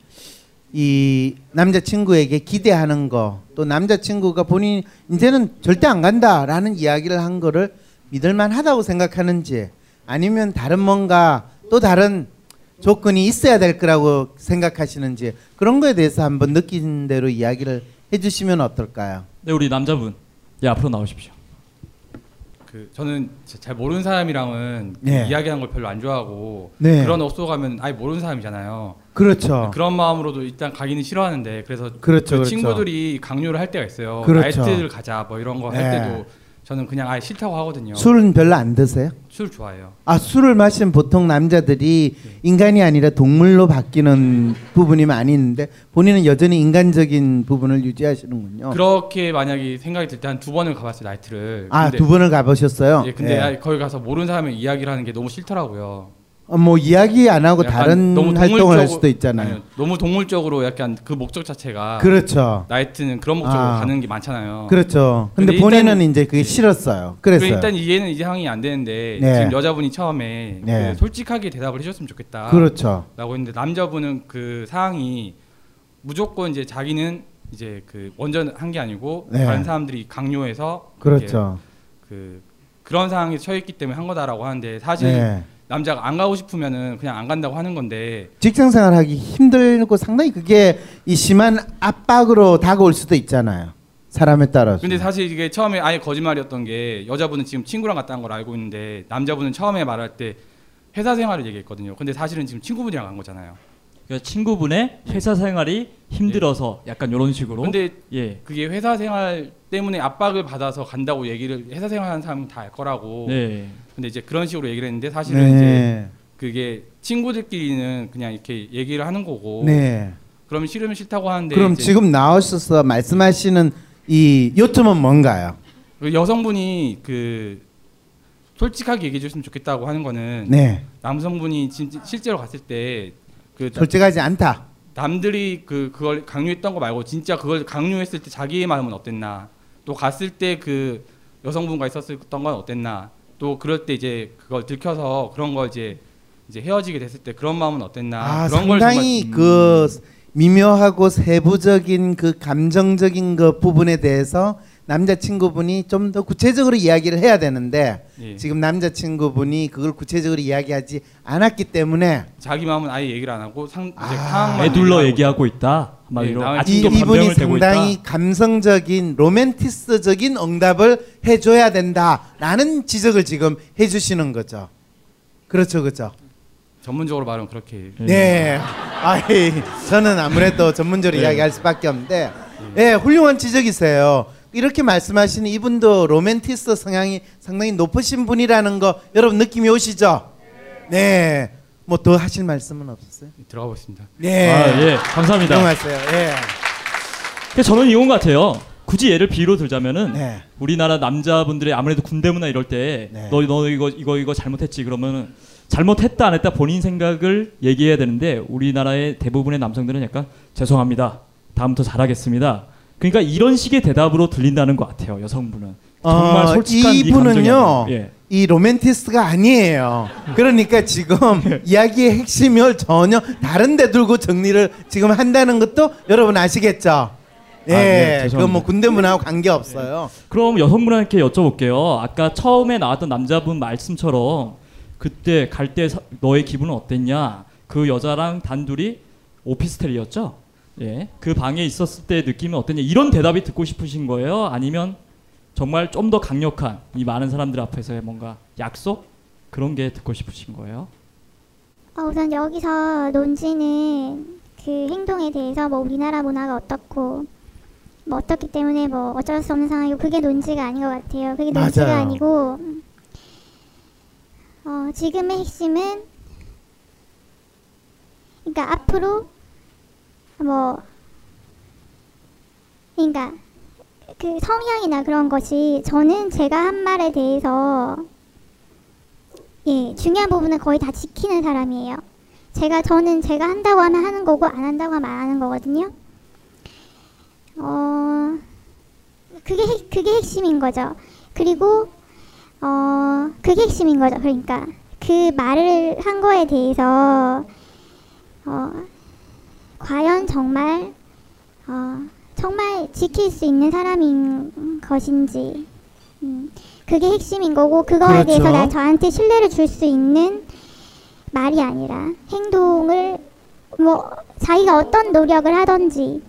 이 남자친구에게 기대하는 거 또 남자친구가 본인 이제는 절대 안 간다라는 이야기를 한 거를 믿을만 하다고 생각하는지 아니면 다른 뭔가 또 다른 조건이 있어야 될 거라고 생각하시는지 그런 거에 대해서 한번 느낀 대로 이야기를 해주시면 어떨까요? 네, 우리 남자분. 예, 앞으로 나오십시오. 그 저는 자- 잘 모르는 사람이랑은 그 네. 이야기하는 걸 별로 안 좋아하고 네. 그런 업소 가면 아예 모르는 사람이잖아요. 그렇죠. 그런 마음으로도 일단 가기는 싫어하는데 그래서 그렇죠, 그 그렇죠. 친구들이 강요를 할 때가 있어요. 그렇죠. 나이트를 가자 뭐 이런 거할 네. 때도 저는 그냥 아예 싫다고 하거든요. 술은 별로 안 드세요? 술 좋아해요. 아 술을 마시면 보통 남자들이 인간이 아니라 동물로 바뀌는 부분이 많이 있는데 본인은 여전히 인간적인 부분을 유지하시는군요. 그렇게 만약에 생각이 들 때 한 두 번을 가봤어요 나이트를. 아 두 번을 가보셨어요? 예, 근데 예. 아, 거기 가서 모르는 사람이 이야기를 하는 게 너무 싫더라고요. 어, 뭐 이야기 안 하고 다른 너무 활동을 할 수도 있잖아요. 아니요, 너무 동물적으로 약간 그 목적 자체가 그렇죠. 나이트는 그런 목적으로 아. 가는 게 많잖아요. 그렇죠. 근데, 일단- 본인은 이제 그게 싫었어요. 그랬어요. 일단 이해는 이제 상황이 안 되는데 네. 지금 여자분이 처음에 네. 그 솔직하게 대답을 해줬으면 좋겠다. 그렇죠. 라고 했는데 남자분은 그 상황이 무조건 이제 자기는 이제 그 먼저 한 게 아니고 네. 다른 사람들이 강요해서 그렇죠. 그 그런 상황에 처했기 때문에 한 거다라고 하는데 사실 네. 남자가 안 가고 싶으면은 그냥 안 간다고 하는 건데 직장 생활하기 힘들고 상당히 그게 이 심한 압박으로 다가올 수도 있잖아요. 사람에 따라서. 근데 사실 이게 처음에 아예 거짓말이었던 게 여자분은 지금 친구랑 갔다 온걸 알고 있는데 남자분은 처음에 말할 때 회사 생활을 얘기했거든요. 근데 사실은 지금 친구분이랑 간 거잖아요. 그러니까 친구분의 회사 생활이 힘들어서 약간 이런 식으로. 근데 예. 그게 회사 생활 때문에 압박을 받아서 간다고 얘기를 회사 생활하는 사람은 다 알 거라고. 네. 근데 이제 그런 식으로 얘기를 했는데 사실은 네. 이제 그게 친구들끼리는 그냥 이렇게 얘기를 하는 거고. 네. 그러면 싫으면 싫다고 하는데 그럼 지금 나오셔서 말씀하시는 이 요점은 뭔가요? 그 여성분이 그 솔직하게 얘기해 줬으면 좋겠다고 하는 거는 네. 남성분이 진짜 실제로 갔을 때 그 솔직하지 않다. 남들이 그 그걸 강요했던 거 말고 진짜 그걸 강요했을 때 자기의 마음은 어땠나 또 갔을 때 그 여성분과 있었던 건 어땠나? 또 그럴 때 이제 그걸 들켜서 그런 거 이제 이제 헤어지게 됐을 때 그런 마음은 어땠나? 아, 그런 걸 상당히 정말- 그 미묘하고 세부적인 그 감정적인 그 부분에 대해서 남자친구분이 좀 더 구체적으로 이야기를 해야 되는데 예. 지금 남자친구분이 그걸 구체적으로 이야기하지 않았기 때문에 자기 마음은 아예 얘기를 안 하고 상 이제 아. 상황만 에둘러 얘기하고 있다. 막 예, 이런 이, 아직도 이분이. 상당히 감성적인 로맨티스적인 응답을 해줘야 된다라는 지적을 지금 해주시는 거죠. 그렇죠, 그렇죠. 전문적으로 말하면 그렇게 네. 아이, 저는 아무래도 전문적으로 네. 이야기할 수밖에 없는데, 예, 훌륭한 지적이세요. 이렇게 말씀하시는 이분도 로맨티스트 성향이 상당히 높으신 분이라는 거 여러분 느낌이 오시죠? 네. 뭐 더 하실 말씀은 없었어요? 들어가 보겠습니다. 네. 아, 예, 감사합니다. 훌륭하세요. 예. 근데 저는 이건 것 같아요. 굳이 예를 비로 들자면은 네. 우리나라 남자분들이 아무래도 군대 문화 이럴 때너너 이거 이거 이거 잘못했지 그러면은 잘못했다 안 했다 본인 생각을 얘기해야 되는데 우리나라의 대부분의 남성들은 약간 죄송합니다. 다음부터 잘하겠습니다. 그러니까 이런 식의 대답으로 들린다는 것 같아요. 여성분은 정말 어, 솔직한 네 이분은요. 아니에요. 예. 이 로맨티스트가 아니에요. 그러니까 지금 이야기의 핵심을 전혀 다른 데 두고 정리를 지금 한다는 것도 여러분 아시겠죠? 예, 아, 네, 그건. 뭐 군대 문화하고 관계 없어요. 그럼 여성분한테 여쭤볼게요. 아까 처음에 나왔던 남자분 말씀처럼 그때 갈 때 너의 기분은 어땠냐? 그 여자랑 단둘이 오피스텔이었죠? 예. 그 방에 있었을 때 느낌은 어땠냐? 이런 대답이 듣고 싶으신 거예요? 아니면 정말 좀 더 강력한 이 많은 사람들 앞에서의 뭔가 약속 그런 게 듣고 싶으신 거예요? 어, 우선 여기서 논지는 그 행동에 대해서 뭐 우리나라 문화가 어떻고 뭐 어떻기 때문에 뭐 어쩔 수 없는 상황이고 그게 논지가 아닌 것 같아요. 그게 논지가 맞아요. 아니고 어, 지금의 핵심은 그러니까 앞으로 뭐 그러니까 그 성향이나 그런 것이 저는 제가 한 말에 대해서 예, 중요한 부분은 거의 다 지키는 사람이에요. 제가 저는 제가 한다고 하면 하는 거고 안 한다고 하면 안 하는 거거든요. 어 그게 핵- 그게 핵심인 거죠. 그리고 어 그게 핵심인 거죠. 그러니까 그 말을 한 거에 대해서 어 과연 정말 어 정말 지킬 수 있는 사람인 것인지 음, 그게 핵심인 거고 그거에 그렇죠. 대해서 나 저한테 신뢰를 줄 수 있는 말이 아니라 행동을 뭐 자기가 어떤 노력을 하든지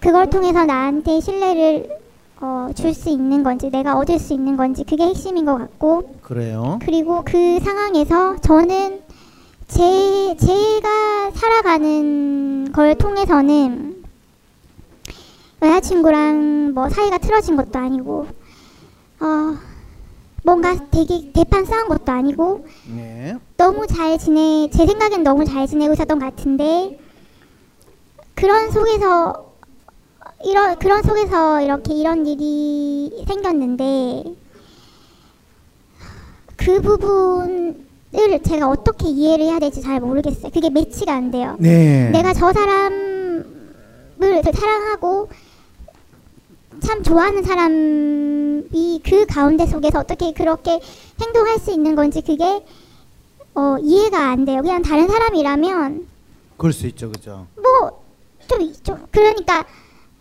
그걸 통해서 나한테 신뢰를 어, 줄 수 있는 건지 내가 얻을 수 있는 건지 그게 핵심인 것 같고 그래요? 그리고 그 상황에서 저는 제 제가 살아가는 걸 통해서는 여자친구랑 뭐 사이가 틀어진 것도 아니고 어 뭔가 되게 대판 싸운 것도 아니고 네. 너무 잘 지내 제 생각엔 너무 잘 지내고 있었던 것 같은데 그런 속에서 이런 그런 속에서 이렇게 이런 일이 생겼는데 그 부분 을 제가 어떻게 이해를 해야 될지 잘 모르겠어요. 그게 매치가 안 돼요. 네. 내가 저 사람을 사랑하고 참 좋아하는 사람이 그 가운데 속에서 어떻게 그렇게 행동할 수 있는 건지 그게 어, 이해가 안 돼요. 그냥 다른 사람이라면 그럴 수 있죠, 그죠? 뭐좀 좀 그러니까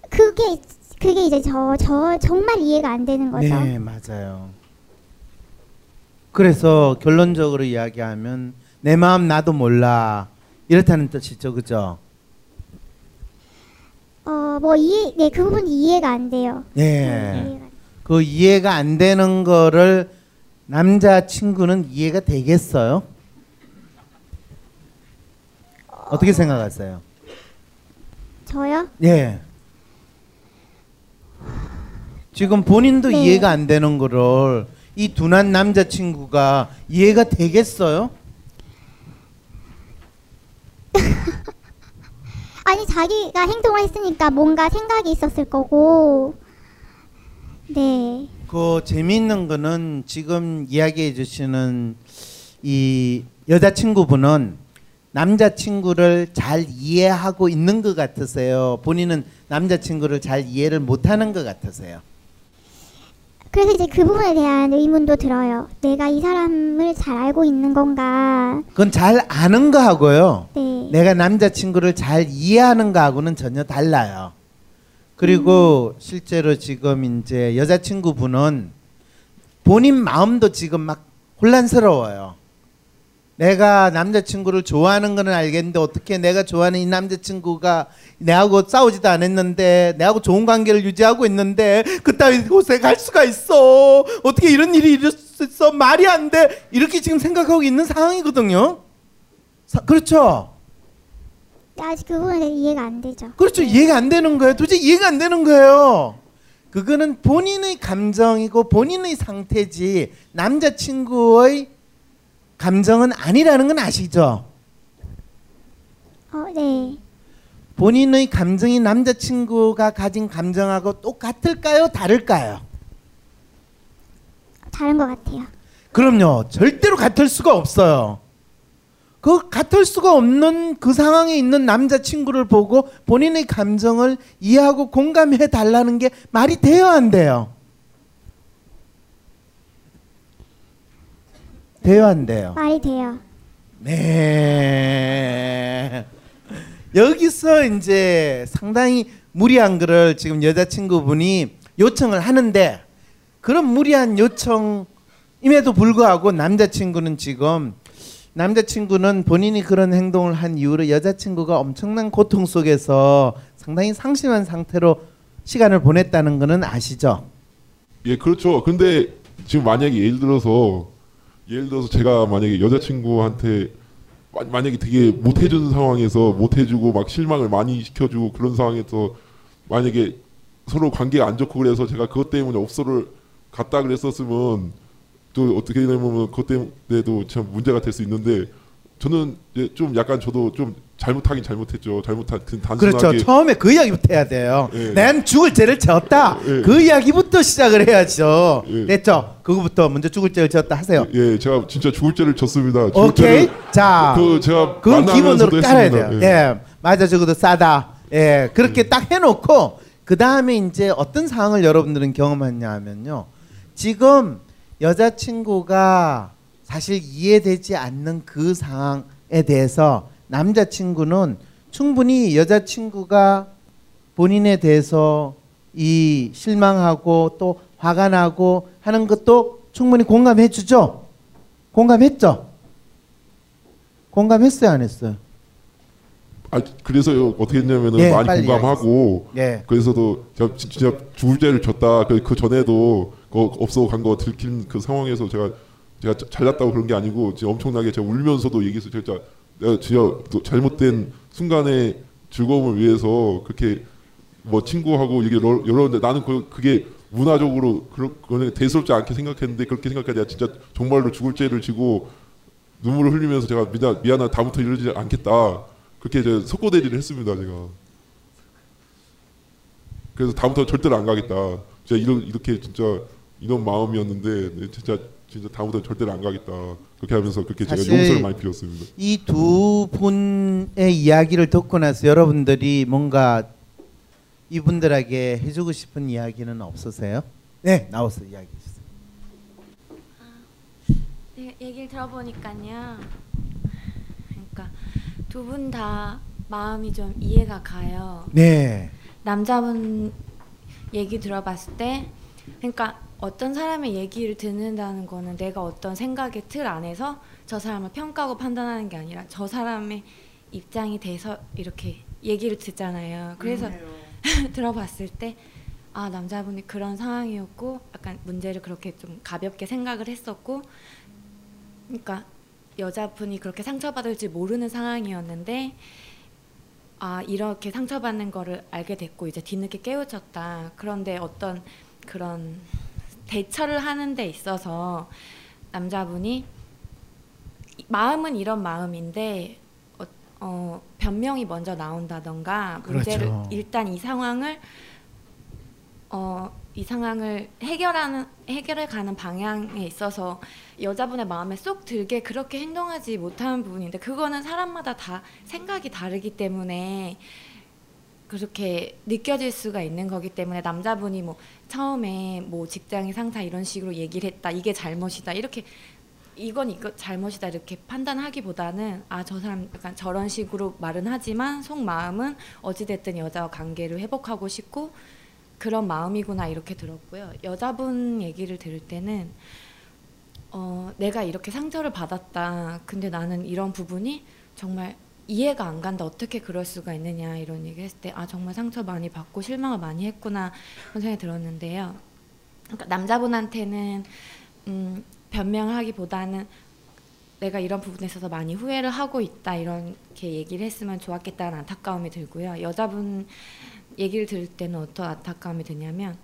그게 그게 이제 저 저 정말 이해가 안 되는 거죠. 네, 맞아요. 그래서 결론적으로 이야기하면 내 마음 나도 몰라 이렇다는 뜻이죠, 그죠? 어뭐 이해 네그 부분 이해가 안 돼요. 네. 그 이해가 안 되는 거를 남자 친구는 이해가 되겠어요? 어 떻게 생각하세요? 저요? 예. 지금 본인도 네. 이해가 안 되는 거를 이 둔한 남자 친구가 이해가 되겠어요? 아니 자기가 행동을 했으니까 뭔가 생각이 있었을 거고 네 그 재미있는 거는 지금 이야기해 주시는 이 여자친구분은 남자친구를 잘 이해하고 있는 것 같으세요. 본인은 남자친구를 잘 이해를 못하는 것 같으세요. 그래서 이제 그 부분에 대한 의문도 들어요. 내가 이 사람을 잘 알고 있는 건가? 그건 잘 아는 거하고요. 네. 내가 남자친구를 잘 이해하는 거하고는 전혀 달라요. 그리고 실제로 지금 이제 여자친구분은 본인 마음도 지금 막 혼란스러워요. 내가 남자친구를 좋아하는 거는 알겠는데 어떻게 내가 좋아하는 이 남자친구가 내하고 싸우지도 않았는데 내하고 좋은 관계를 유지하고 있는데 그따위 곳에 갈 수가 있어? 어떻게 이런 일이 있을 수 있어? 말이 안 돼? 이렇게 지금 생각하고 있는 상황이거든요. 사- 그렇죠? 아직 그 대해 이해가 안 되죠. 그렇죠. 이해가 안 되는 거예요. 도저히 이해가 안 되는 거예요. 그거는 본인의 감정이고 본인의 상태지 남자친구의 감정은 아니라는 건 아시죠? 어, 네. 본인의 감정이 남자친구가 가진 감정하고 똑같을까요? 다를까요? 다른 것 같아요. 그럼요. 절대로 같을 수가 없어요. 그 같을 수가 없는 그 상황에 있는 남자친구를 보고 본인의 감정을 이해하고 공감해 달라는 게 말이 돼요, 안 돼요? 돼요, 안 돼요? 말이 돼요. 네. 여기서 이제 상당히 무리한 글을 지금 여자친구분이 요청을 하는데 그런 무리한 요청임에도 불구하고 남자친구는 지금 남자친구는 본인이 그런 행동을 한 이후로 여자친구가 엄청난 고통 속에서 상당히 상심한 상태로 시간을 보냈다는 거는 아시죠? 예, 그렇죠. 근데 지금 만약에 예를 들어서 예를 들어서 제가 만약에 여자친구한테 마- 만약에 되게 못 해주는 상황에서 못 해주고 막 실망을 많이 시켜주고 그런 상황에서 만약에 서로 관계가 안 좋고 그래서 제가 그것 때문에 업소를 갔다 그랬었으면 또 어떻게 되냐면 그것 때문에도 참 문제가 될 수 있는데 저는 좀 약간 저도 좀 잘못하긴 잘못했죠. 잘못한 그 단순하게 그렇죠. 처음에 그 이야기부터 해야 돼요. 예. 난 죽을 죄를 졌다. 예. 그 이야기부터 시작을 해야죠. 예. 됐죠? 그거부터 먼저 죽을 죄를 졌다 하세요. 예, 제가 진짜 죽을 죄를 졌습니다. 죽을 오케이. 자, 그 제가 그건 기본으로 깔아야 했습니다. 돼요. 예. 예. 맞아, 적어도 싸다. 예, 그렇게 딱 해놓고 그 다음에 이제 어떤 상황을 여러분들은 경험했냐면요. 지금 여자친구가 사실 이해되지 않는 그 상황에 대해서 남자친구는 충분히 여자친구가 본인에 대해서 이 실망하고 또 화가 나고 하는 것도 충분히 공감해 주죠. 공감했죠. 공감했어요, 안 했어요? 아 그래서요 어떻게 했냐면은 예, 많이 빨리 공감하고 예. 그래서도 제가 진- 진짜 죄를 졌다 그, 그 전에도 그 없어 간거 들킨 그 상황에서 제가 제가 자- 잘났다고 그런 게 아니고 진짜 엄청나게 제가 울면서도 얘기해서 진짜 내가 진짜 또 잘못된 순간의 즐거움을 위해서 그렇게 뭐 친구하고 이게 여러- 여러는데 나는 그, 그게 문화적으로 그런 대수롭지 않게 생각했는데 그렇게 생각해 내가 진짜 정말로 죽을 죄를 지고 눈물을 흘리면서 제가 미안 미안하 다음부터 이러지 않겠다. 그렇게 이제 속고대지를 했습니다 제가. 그래서 다음부터 절대로 안 가겠다. 진짜 이런 이렇게 진짜 이런 마음이었는데 네, 진짜 진짜 다음부터 절대로 안 가겠다 그렇게 하면서 그렇게 제가 용서를 많이 빌었습니다 이 두 분의 이야기를 듣고 나서 여러분들이 뭔가 이분들에게 해주고 싶은 이야기는 없으세요? 네, 나와서 이야기 주세요. 네, 얘기를 들어보니까요. 그러니까 두 분 다 마음이 좀 이해가 가요. 네. 남자분 얘기 들어봤을 때, 그러니까 어떤 사람의 얘기를 듣는다는 거는 내가 어떤 생각의 틀 안에서 저 사람을 평가하고 판단하는 게 아니라 저 사람의 입장이 돼서 이렇게 얘기를 듣잖아요. 그래서 들어봤을 때 아 남자분이 그런 상황이었고 약간 문제를 그렇게 좀 가볍게 생각을 했었고 그러니까 여자분이 그렇게 상처받을지 모르는 상황이었는데 아 이렇게 상처받는 거를 알게 됐고 이제 뒤늦게 깨우쳤다 그런데 어떤 그런 대처를 하는 데 있어서 남자분이 이- 마음은 이런 마음인데 어, 어, 변명이 먼저 나온다던가 문제를 그렇죠. 일단 이 상황을 어, 이 상황을 해결하는 해결해 가는 방향에 있어서 여자분의 마음에 쏙 들게 그렇게 행동하지 못하는 부분인데 그거는 사람마다 다 생각이 다르기 때문에 그렇게 느껴질 수가 있는 거기 때문에 남자분이 뭐 처음에 뭐 직장의 상사 이런 식으로 얘기를 했다 이게 잘못이다 이렇게 이건 이거 잘못이다 이렇게 판단하기보다는 아 저 사람 약간 저런 식으로 말은 하지만 속 마음은 어찌 됐든 여자와 관계를 회복하고 싶고 그런 마음이구나 이렇게 들었고요. 여자분 얘기를 들을 때는 어, 내가 이렇게 상처를 받았다. 근데 나는 이런 부분이 정말 이해가 안 간다. 어떻게 그럴 수가 있느냐 이런 얘기 했을 때 아 정말 상처 많이 받고 실망을 많이 했구나 그런 생각이 들었는데요. 그러니까 남자분한테는 음, 변명을 하기보다는 내가 이런 부분에 있어서 많이 후회를 하고 있다 이렇게 얘기를 했으면 좋았겠다는 안타까움이 들고요. 여자분 얘기를 들을 때는 어떤 안타까움이 드냐면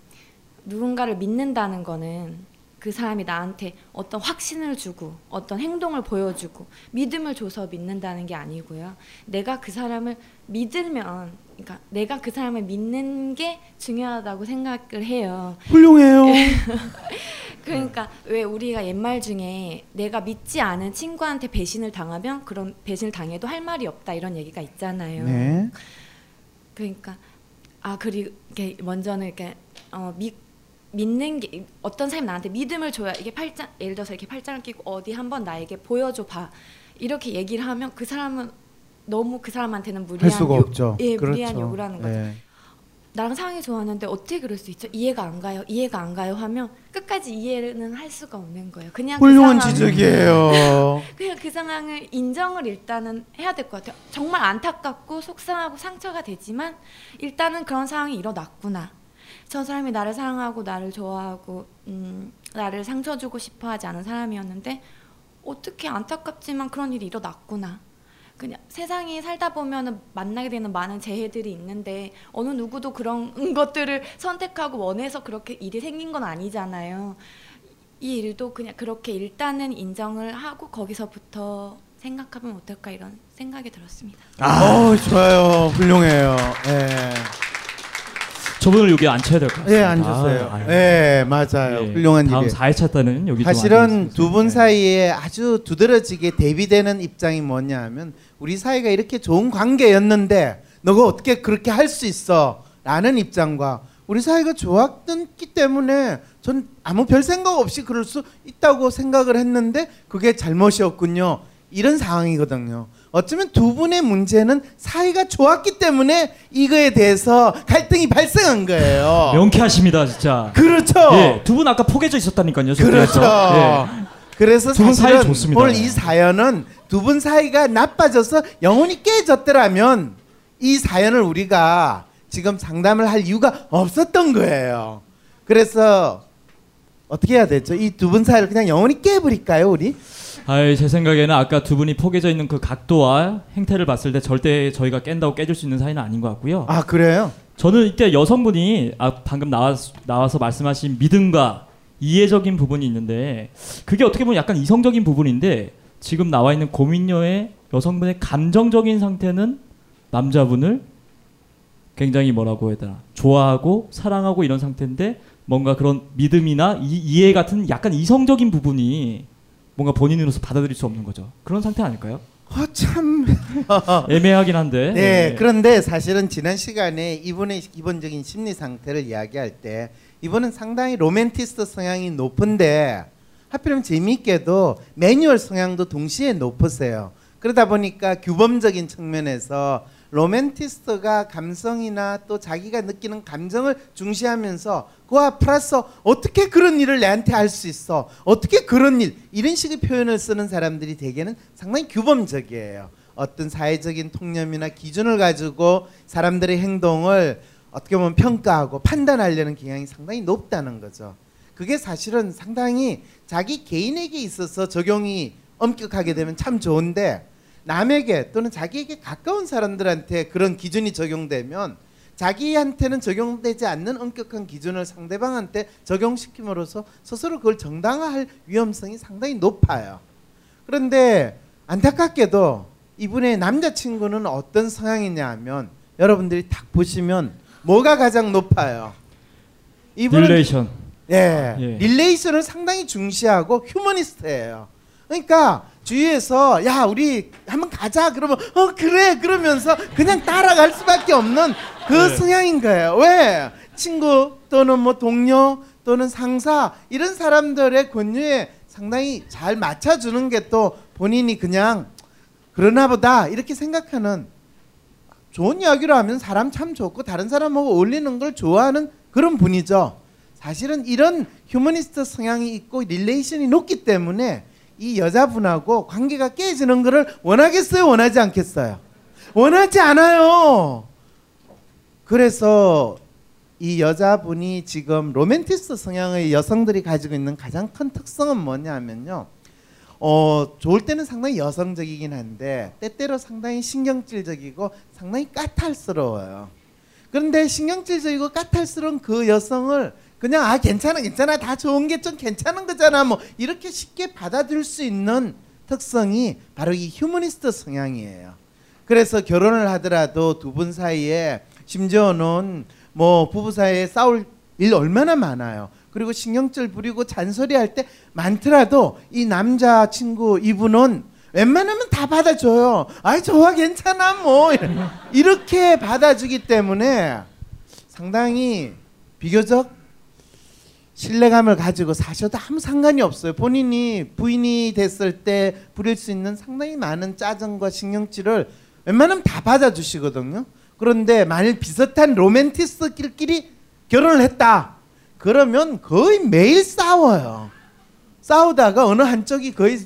누군가를 믿는다는 거는 그 사람이 나한테 어떤 확신을 주고 어떤 행동을 보여주고 믿음을 줘서 믿는다는 게 아니고요. 내가 그 사람을 믿으면 그러니까 내가 그 사람을 믿는 게 중요하다고 생각을 해요. 훌륭해요. 그러니까 왜 우리가 옛말 중에 내가 믿지 않은 친구한테 배신을 당하면 그런 배신을 당해도 할 말이 없다 이런 얘기가 있잖아요. 네. 그러니까 아 이렇게 먼저는 이렇게 어, 믿 믿는 게 어떤 사람이 나한테 믿음을 줘야 이게 팔짱 예를 들어서 이렇게 팔짱을 끼고 어디 한번 나에게 보여줘 봐 이렇게 얘기를 하면 그 사람은 너무 그 사람한테는 무리한 할 수가 요- 없죠. 예, 그렇죠. 무리한 요구를 하는 거죠. 네. 나랑 상황이 좋았는데 어떻게 그럴 수 있죠? 이해가 안 가요. 이해가 안 가요 하면 끝까지 이해는 할 수가 없는 거예요. 그냥 훌륭한 그 지적이에요. 그냥 그 상황을 인정을 일단은 해야 될 것 같아요. 정말 안타깝고 속상하고 상처가 되지만 일단은 그런 상황이 일어났구나. 저 사람이 나를 사랑하고 나를 좋아하고 음, 나를 상처 주고 싶어 하지 않은 사람이었는데 어떻게 안타깝지만 그런 일이 일어났구나. 그냥 세상에 살다 보면은 만나게 되는 많은 재해들이 있는데 어느 누구도 그런 것들을 선택하고 원해서 그렇게 일이 생긴 건 아니잖아요. 이 일도 그냥 그렇게 일단은 인정을 하고 거기서부터 생각하면 어떨까 이런 생각이 들었습니다. 아, 좋아요. 훌륭해요. 예. 저분을 여기 앉혀야 될 것 같습니다. 예, 앉으세요. 아, 예, 맞아요. 예, 훌륭한 다음 일이에요. 4회차 때는 여기 좀 사실은 두 분 사이에 아주 두드러지게 대비되는 입장이 뭐냐 하면 우리 사이가 이렇게 좋은 관계였는데 너가 어떻게 그렇게 할 수 있어? 라는 입장과 우리 사이가 좋았기 때문에 전 아무 별 생각 없이 그럴 수 있다고 생각을 했는데 그게 잘못이었군요. 이런 상황이거든요. 어쩌면 두 분의 문제는 사이가 좋았기 때문에 이거에 대해서 갈등이 발생한 거예요. 명쾌하십니다, 진짜. 그렇죠. 예, 두 분 아까 포개져 있었다니까요. 그렇죠. 예. 그래서 두분 사이 좋습니다. 오늘 이 사연은 두 분 사이가 나빠져서 영혼이 깨졌더라면 이 사연을 우리가 지금 상담을 할 이유가 없었던 거예요. 그래서 어떻게 해야 되죠? 이 두 분 사이를 그냥 영혼이 깨버릴까요, 우리? 아이, 제 생각에는 아까 두 분이 포개져 있는 그 각도와 행태를 봤을 때 절대 저희가 깬다고 깨줄 수 있는 사이는 아닌 것 같고요. 아 그래요? 저는 이때 여성분이 아, 방금 나와, 나와서 말씀하신 믿음과 이해적인 부분이 있는데 그게 어떻게 보면 약간 이성적인 부분인데 지금 나와 있는 고민녀의 여성분의 감정적인 상태는 남자분을 굉장히 뭐라고 해야 되나 좋아하고 사랑하고 이런 상태인데 뭔가 그런 믿음이나 이, 이해 같은 약간 이성적인 부분이 뭔가 본인으로서 받아들일 수 없는 거죠. 그런 상태 아닐까요? 어, 참 애매하긴 한데. 네, 예. 그런데 사실은 지난 시간에 이분의 기본적인 심리 상태를 이야기할 때 이분은 상당히 로맨티스트 성향이 높은데 하필이면 재미있게도 매뉴얼 성향도 동시에 높으세요. 그러다 보니까 규범적인 측면에서 로맨티스트가 감성이나 또 자기가 느끼는 감정을 중시하면서 그와 플러스 어떻게 그런 일을 내한테 할 수 있어? 어떻게 그런 일? 이런 식의 표현을 쓰는 사람들이 대개는 상당히 규범적이에요. 어떤 사회적인 통념이나 기준을 가지고 사람들의 행동을 어떻게 보면 평가하고 판단하려는 경향이 상당히 높다는 거죠. 그게 사실은 상당히 자기 개인에게 있어서 적용이 엄격하게 되면 참 좋은데 남에게 또는 자기에게 가까운 사람들한테 그런 기준이 적용되면 자기한테는 적용되지 않는 엄격한 기준을 상대방한테 적용시킴으로써 스스로 그걸 정당화할 위험성이 상당히 높아요. 그런데 안타깝게도 이분의 남자친구는 어떤 성향이냐 하면 여러분들이 딱 보시면 뭐가 가장 높아요? Relation. 예, 예. relation을 상당히 중시하고 휴머니스트예요. 그러니까 주위에서 야 우리 한번 가자 그러면 어 그래 그러면서 그냥 따라갈 수밖에 없는 그 네. 성향인 거예요. 왜 친구 또는 뭐 동료 또는 상사 이런 사람들의 권유에 상당히 잘 맞춰주는 게 또 본인이 그냥 그러나 보다 이렇게 생각하는 좋은 이야기를 하면 사람 참 좋고 다른 사람하고 어울리는 걸 좋아하는 그런 분이죠. 사실은 이런 휴머니스트 성향이 있고 relation이 높기 때문에 이 여자분하고 관계가 깨지는 것을 원하겠어요, 원하지 않겠어요? 원하지 않아요. 그래서 이 여자분이 지금 로맨티스트 성향의 여성들이 가지고 있는 가장 큰 특성은 뭐냐면요. 어, 좋을 때는 상당히 여성적이긴 한데 때때로 상당히 신경질적이고 상당히 까탈스러워요. 그런데 신경질적이고 까탈스러운 그 여성을 그냥 아 괜찮아 괜찮아 다 좋은 게 좀 괜찮은 거잖아 뭐 이렇게 쉽게 받아들일 수 있는 특성이 바로 이 휴머니스트 성향이에요. 그래서 결혼을 하더라도 두 분 사이에 심지어는 뭐 부부 사이에 싸울 일 얼마나 많아요. 그리고 신경질 부리고 잔소리할 때 많더라도 이 남자 친구 이분은 웬만하면 다 받아줘요. 아이 좋아 괜찮아 뭐 이렇게 받아주기 때문에 상당히 비교적 신뢰감을 가지고 사셔도 아무 상관이 없어요. 본인이 부인이 됐을 때 부릴 수 있는 상당히 많은 짜증과 신경질을 웬만하면 다 받아주시거든요. 그런데 만일 비슷한 로맨티스트끼리 결혼을 했다. 그러면 거의 매일 싸워요. 싸우다가 어느 한쪽이 거의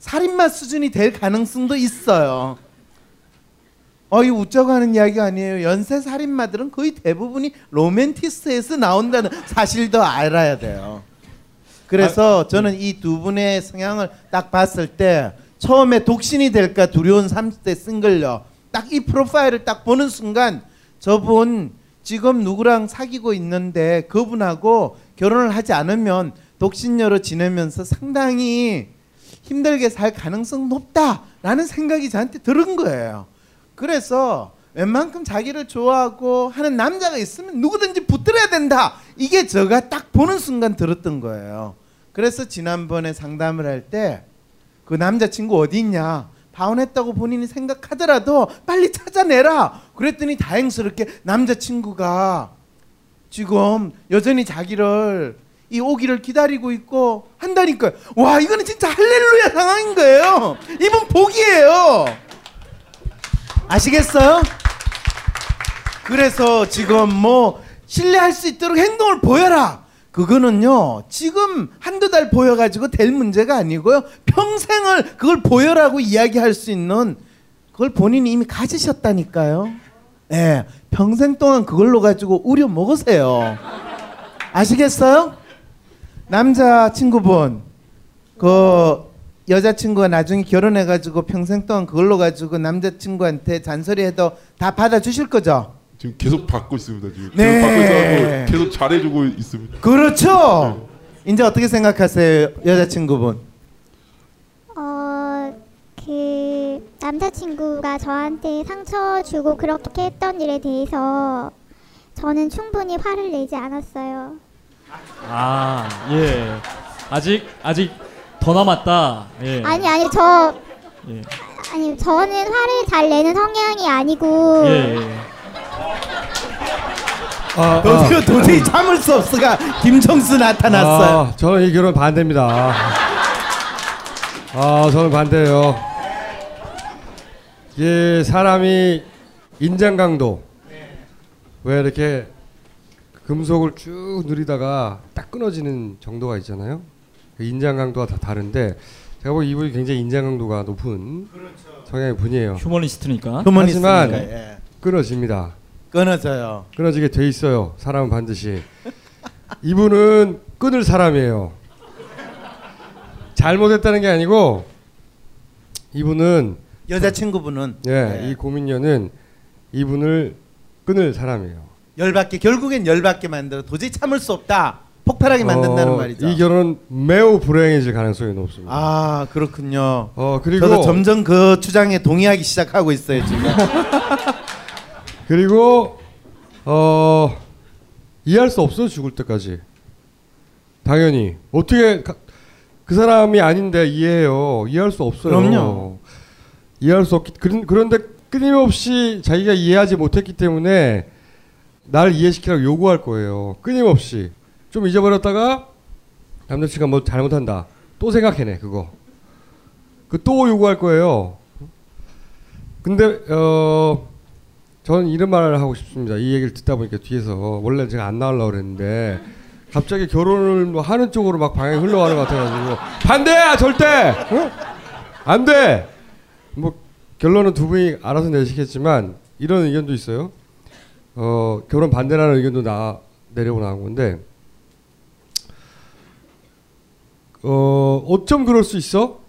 살인마 수준이 될 가능성도 있어요. 어, 이 웃자고 하는 이야기 아니에요. 연쇄 살인마들은 거의 대부분이 로맨티스트에서 나온다는 사실도 알아야 돼요. 그래서 저는 이두 분의 성향을 딱 봤을 때 처음에 독신이 될까 두려운 30대 싱글녀 딱이 프로파일을 딱 보는 순간 저분 지금 누구랑 사귀고 있는데 그분하고 결혼을 하지 않으면 독신녀로 지내면서 상당히 힘들게 살 가능성 높다라는 생각이 저한테 들은 거예요. 그래서 웬만큼 자기를 좋아하고 하는 남자가 있으면 누구든지 붙들어야 된다. 이게 제가 딱 보는 순간 들었던 거예요. 그래서 지난번에 상담을 할 때 그 남자친구 어디 있냐? 파혼했다고 본인이 생각하더라도 빨리 찾아내라. 그랬더니 다행스럽게 남자친구가 지금 여전히 자기를 이 오기를 기다리고 있고 한다니까요. 와 이거는 진짜 할렐루야 상황인 거예요. 이분 복이에요. 아시겠어요? 그래서 지금 뭐 신뢰할 수 있도록 행동을 보여라. 그거는요 지금 한두 달 보여가지고 될 문제가 아니고요 평생을 그걸 보여라고 이야기할 수 있는 그걸 본인이 이미 가지셨다니까요. 예, 평생 동안 그걸로 가지고 우려 먹으세요. 아시겠어요? 남자 친구분 그 여자친구가 나중에 결혼해가지고 평생 동안 그걸로 가지고 남자친구한테 잔소리해도 다 받아주실 거죠? 지금 계속 받고 있습니다. 지금 네. 계속 계속 잘해주고 있습니다. 그렇죠. 이제 어떻게 생각하세요, 여자친구분? 어, 그 남자친구가 저한테 상처 주고 그렇게 했던 일에 대해서 저는 충분히 화를 내지 않았어요. 아, 예. 아직 아직 더 남았다. 예. 아니 아니 저 예. 아니 저는 화를 잘 내는 성향이 아니고 예, 예. 아, 도저히, 도저히 참을 수 없어가 김정수 나타났어요. 아, 저는 이 결혼 반대입니다. 아, 저는 반대예요. 이게 사람이 인장 강도 왜 이렇게 금속을 쭉 누리다가 딱 끊어지는 정도가 있잖아요. 그 인장 강도가 다 다른데 제가 보기 이분이 굉장히 인장 강도가 높은 성향의 분이에요. 휴머니스트니까. 휴머니스트니까, 하지만 예. 끊어집니다. 끊어져요. 끊어지게 돼 있어요. 사람은 반드시. 이분은 끊을 사람이에요. 잘못했다는 게 아니고 이분은 여자친구분은 예, 이 고민녀는 이분을 끊을 사람이에요. 열받게 결국엔 열받게 만들어 도저히 참을 수 없다. 폭발하게 만든다는 어, 말이죠. 이 결혼 매우 불행해질 가능성이 높습니다. 아 그렇군요. 어 그리고 저도 점점 그 주장에 동의하기 시작하고 있어요 지금. 그리고 어 이해할 수 없어 죽을 때까지. 당연히 어떻게 가- 그 사람이 아닌데 이해해요. 이해할 수 없어요. 그럼요. 이해할 수 없기 그런 그런데 끊임없이 자기가 이해하지 못했기 때문에 날 이해시키라고 요구할 거예요. 끊임없이 좀 잊어버렸다가 남자친구가 뭐 잘못한다. 또 생각해내 그거. 그 또 요구할 거예요. 근데 어 저는 이런 말을 하고 싶습니다. 이 얘기를 듣다 보니까 뒤에서 원래 제가 안 나오려고 그랬는데 갑자기 결혼을 뭐 하는 쪽으로 막 방향이 흘러가는 것 같아가지고 반대야 절대 어? 안 돼. 뭐 결론은 두 분이 알아서 내시겠지만 이런 의견도 있어요. 어 결혼 반대라는 의견도 나 내려고 나온 건데 어 어쩜 그럴 수 있어?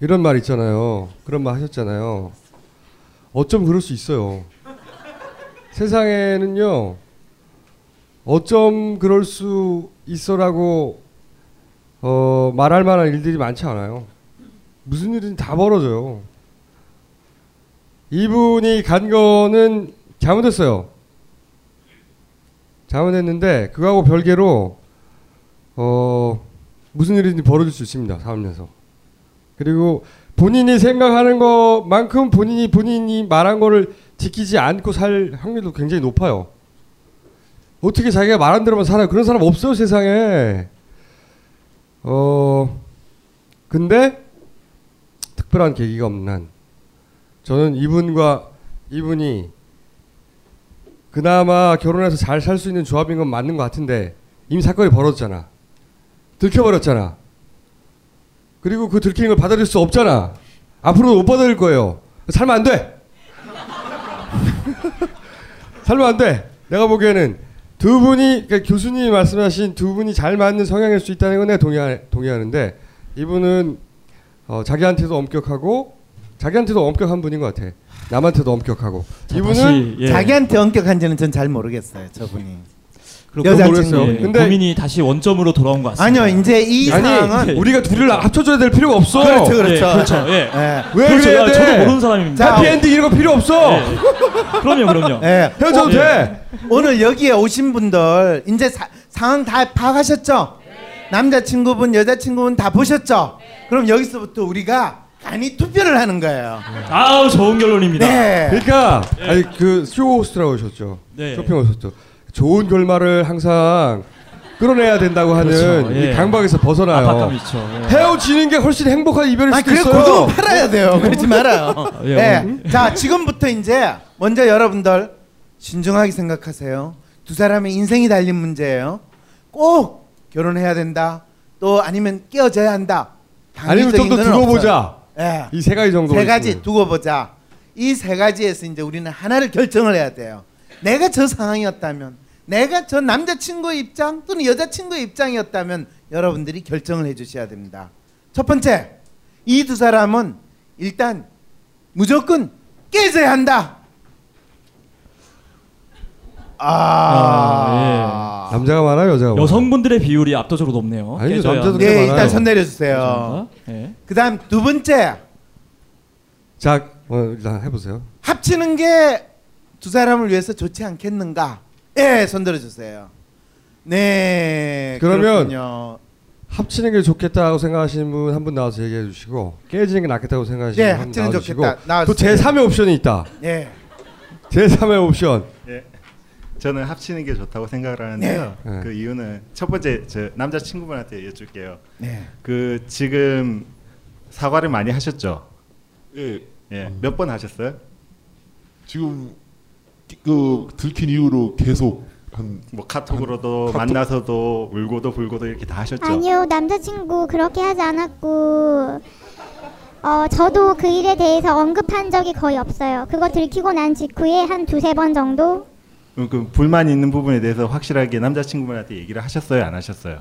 이런 말 있잖아요. 그런 말 하셨잖아요. 어쩜 그럴 수 있어요. 세상에는요. 어쩜 그럴 수 있어라고 어, 말할 만한 일들이 많지 않아요. 무슨 일이든 다 벌어져요. 이분이 간 거는 잘못했어요. 잘못했는데 그거하고 별개로 어, 무슨 일이든지 벌어질 수 있습니다. 삶에서. 그리고 본인이 생각하는 것만큼 본인이 본인이 말한 거를 지키지 않고 살 확률도 굉장히 높아요. 어떻게 자기가 말한 대로만 살아요? 그런 사람 없어요 세상에. 어 근데 특별한 계기가 없는 한 저는 이분과 이분이 그나마 결혼해서 잘 살 수 있는 조합인 건 맞는 것 같은데 이미 사건이 벌어졌잖아. 들켜버렸잖아. 그리고 그 들키는 걸 받아들일 수 없잖아. 앞으로도 못 받아들일 거예요. 살면 안 돼. 살면 안 돼. 내가 보기에는 두 분이 그러니까 교수님이 말씀하신 두 분이 잘 맞는 성향일 수 있다는 건 내가 동의하, 동의하는데 이분은 어, 자기한테도 엄격하고 자기한테도 엄격한 분인 것 같아. 남한테도 엄격하고 이분은 예. 자기한테 엄격한지는 전 잘 모르겠어요. 저분이. 여자친구. 예, 근데 고민이 다시 원점으로 돌아온 것 같습니다. 아니요, 이제 이 아니 상황은 우리가 둘을 합쳐줘야 될 필요가 없어. 그렇죠, 그렇죠. 예, 그렇죠. 예. 예. 왜 그렇죠. 그래야 아, 돼? 저도 모르는 사람입니다. 자, 해피엔딩 이런 거 필요 없어. 예. 그럼요, 그럼요. 예. 헤어져도 오- 돼. 오늘 여기에 오신 분들 이제 사- 상황 다 파악하셨죠? 남자친구분, 여자친구분 다 보셨죠? 그럼 여기서부터 우리가 간이 투표를 하는 거예요. 아우 좋은 결론입니다. 네. 그러니까 아니 그 쇼 호스트라고 하셨죠. 네. 쇼핑 호스트. 좋은 결말을 항상 끌어내야 된다고 하는 그렇죠. 이 예. 강박에서 벗어나요. 있죠. 예. 헤어지는 게 훨씬 행복한 이별일 아, 수도 있어요. 고등어 팔아야 돼요. 그러지 말아요. 예, 예. 오늘- 자, 지금부터 이제 먼저 여러분들 신중하게 생각하세요. 두 사람의 인생이 달린 문제예요. 꼭 결혼해야 된다. 또 아니면 깨어져야 한다. 아니면 좀 더 두고 없어요. 보자. 예. 이 세 가지 정도. 세 가지 두고 보자. 이 세 가지에서 이제 우리는 하나를 결정을 해야 돼요. 내가 저 상황이었다면, 내가 저 남자친구의 입장 또는 여자친구의 입장이었다면 여러분들이 결정을 해주셔야 됩니다. 첫 번째, 이 두 사람은 일단 무조건 깨져야 한다. 아, 남자가 많아요, 여자가 많아요. 여성분들의 비율이 압도적으로 높네요. 깨져야 남자도. 네, 많아요. 일단 손 내려주세요. 예. 그다음 두 번째, 자, 어, 일단 해보세요. 합치는 게 두 사람을 위해서 좋지 않겠는가? 예, 손 들어주세요. 네. 그러면 그렇군요. 합치는 게 좋겠다고 생각하시는 분 한 분 나와서 얘기해 주시고 깨지는 게 낫겠다고 생각하시는 네, 분 합치는 나와주시고 좋겠다. 나와주세요. 또 제 3의 옵션이 있다. 예. 제 3의 옵션. 예. 저는 합치는 게 좋다고 생각을 하는데요. 네. 그 이유는 첫 번째 저 남자 친구분한테 여쭐게요. 네. 그 지금 사과를 많이 하셨죠? 예. 예. 몇번 하셨어요? 지금 그 들킨 이후로 계속 한뭐 카톡으로도 카톡- 만나서도 울고도 불고도 이렇게 다 하셨죠? 아니요, 남자친구 그렇게 하지 않았고, 어, 저도 그 일에 대해서 언급한 적이 거의 없어요. 그거 들키고 난 직후에 한 두세 번 정도? 그, 그 불만 있는 부분에 대해서 확실하게 남자친구분한테 얘기를 하셨어요, 안 하셨어요?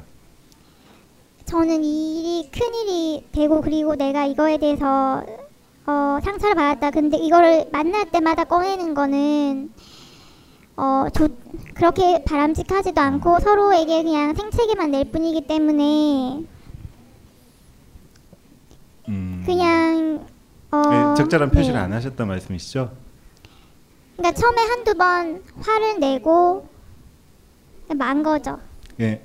저는 이 일이 큰 일이 되고, 그리고 내가 이거에 대해서, 어, 상처를 받았다. 근데 이거를 만날 때마다 꺼내는 거는, 어, 좋, 그렇게 바람직하지도 않고 서로에게 그냥 생채기만 낼 뿐이기 때문에, 음. 그냥, 어. 예, 적절한 표시를 네. 안 하셨단 말씀이시죠? 그러니까 처음에 한두 번 화를 내고 만 거죠. 예,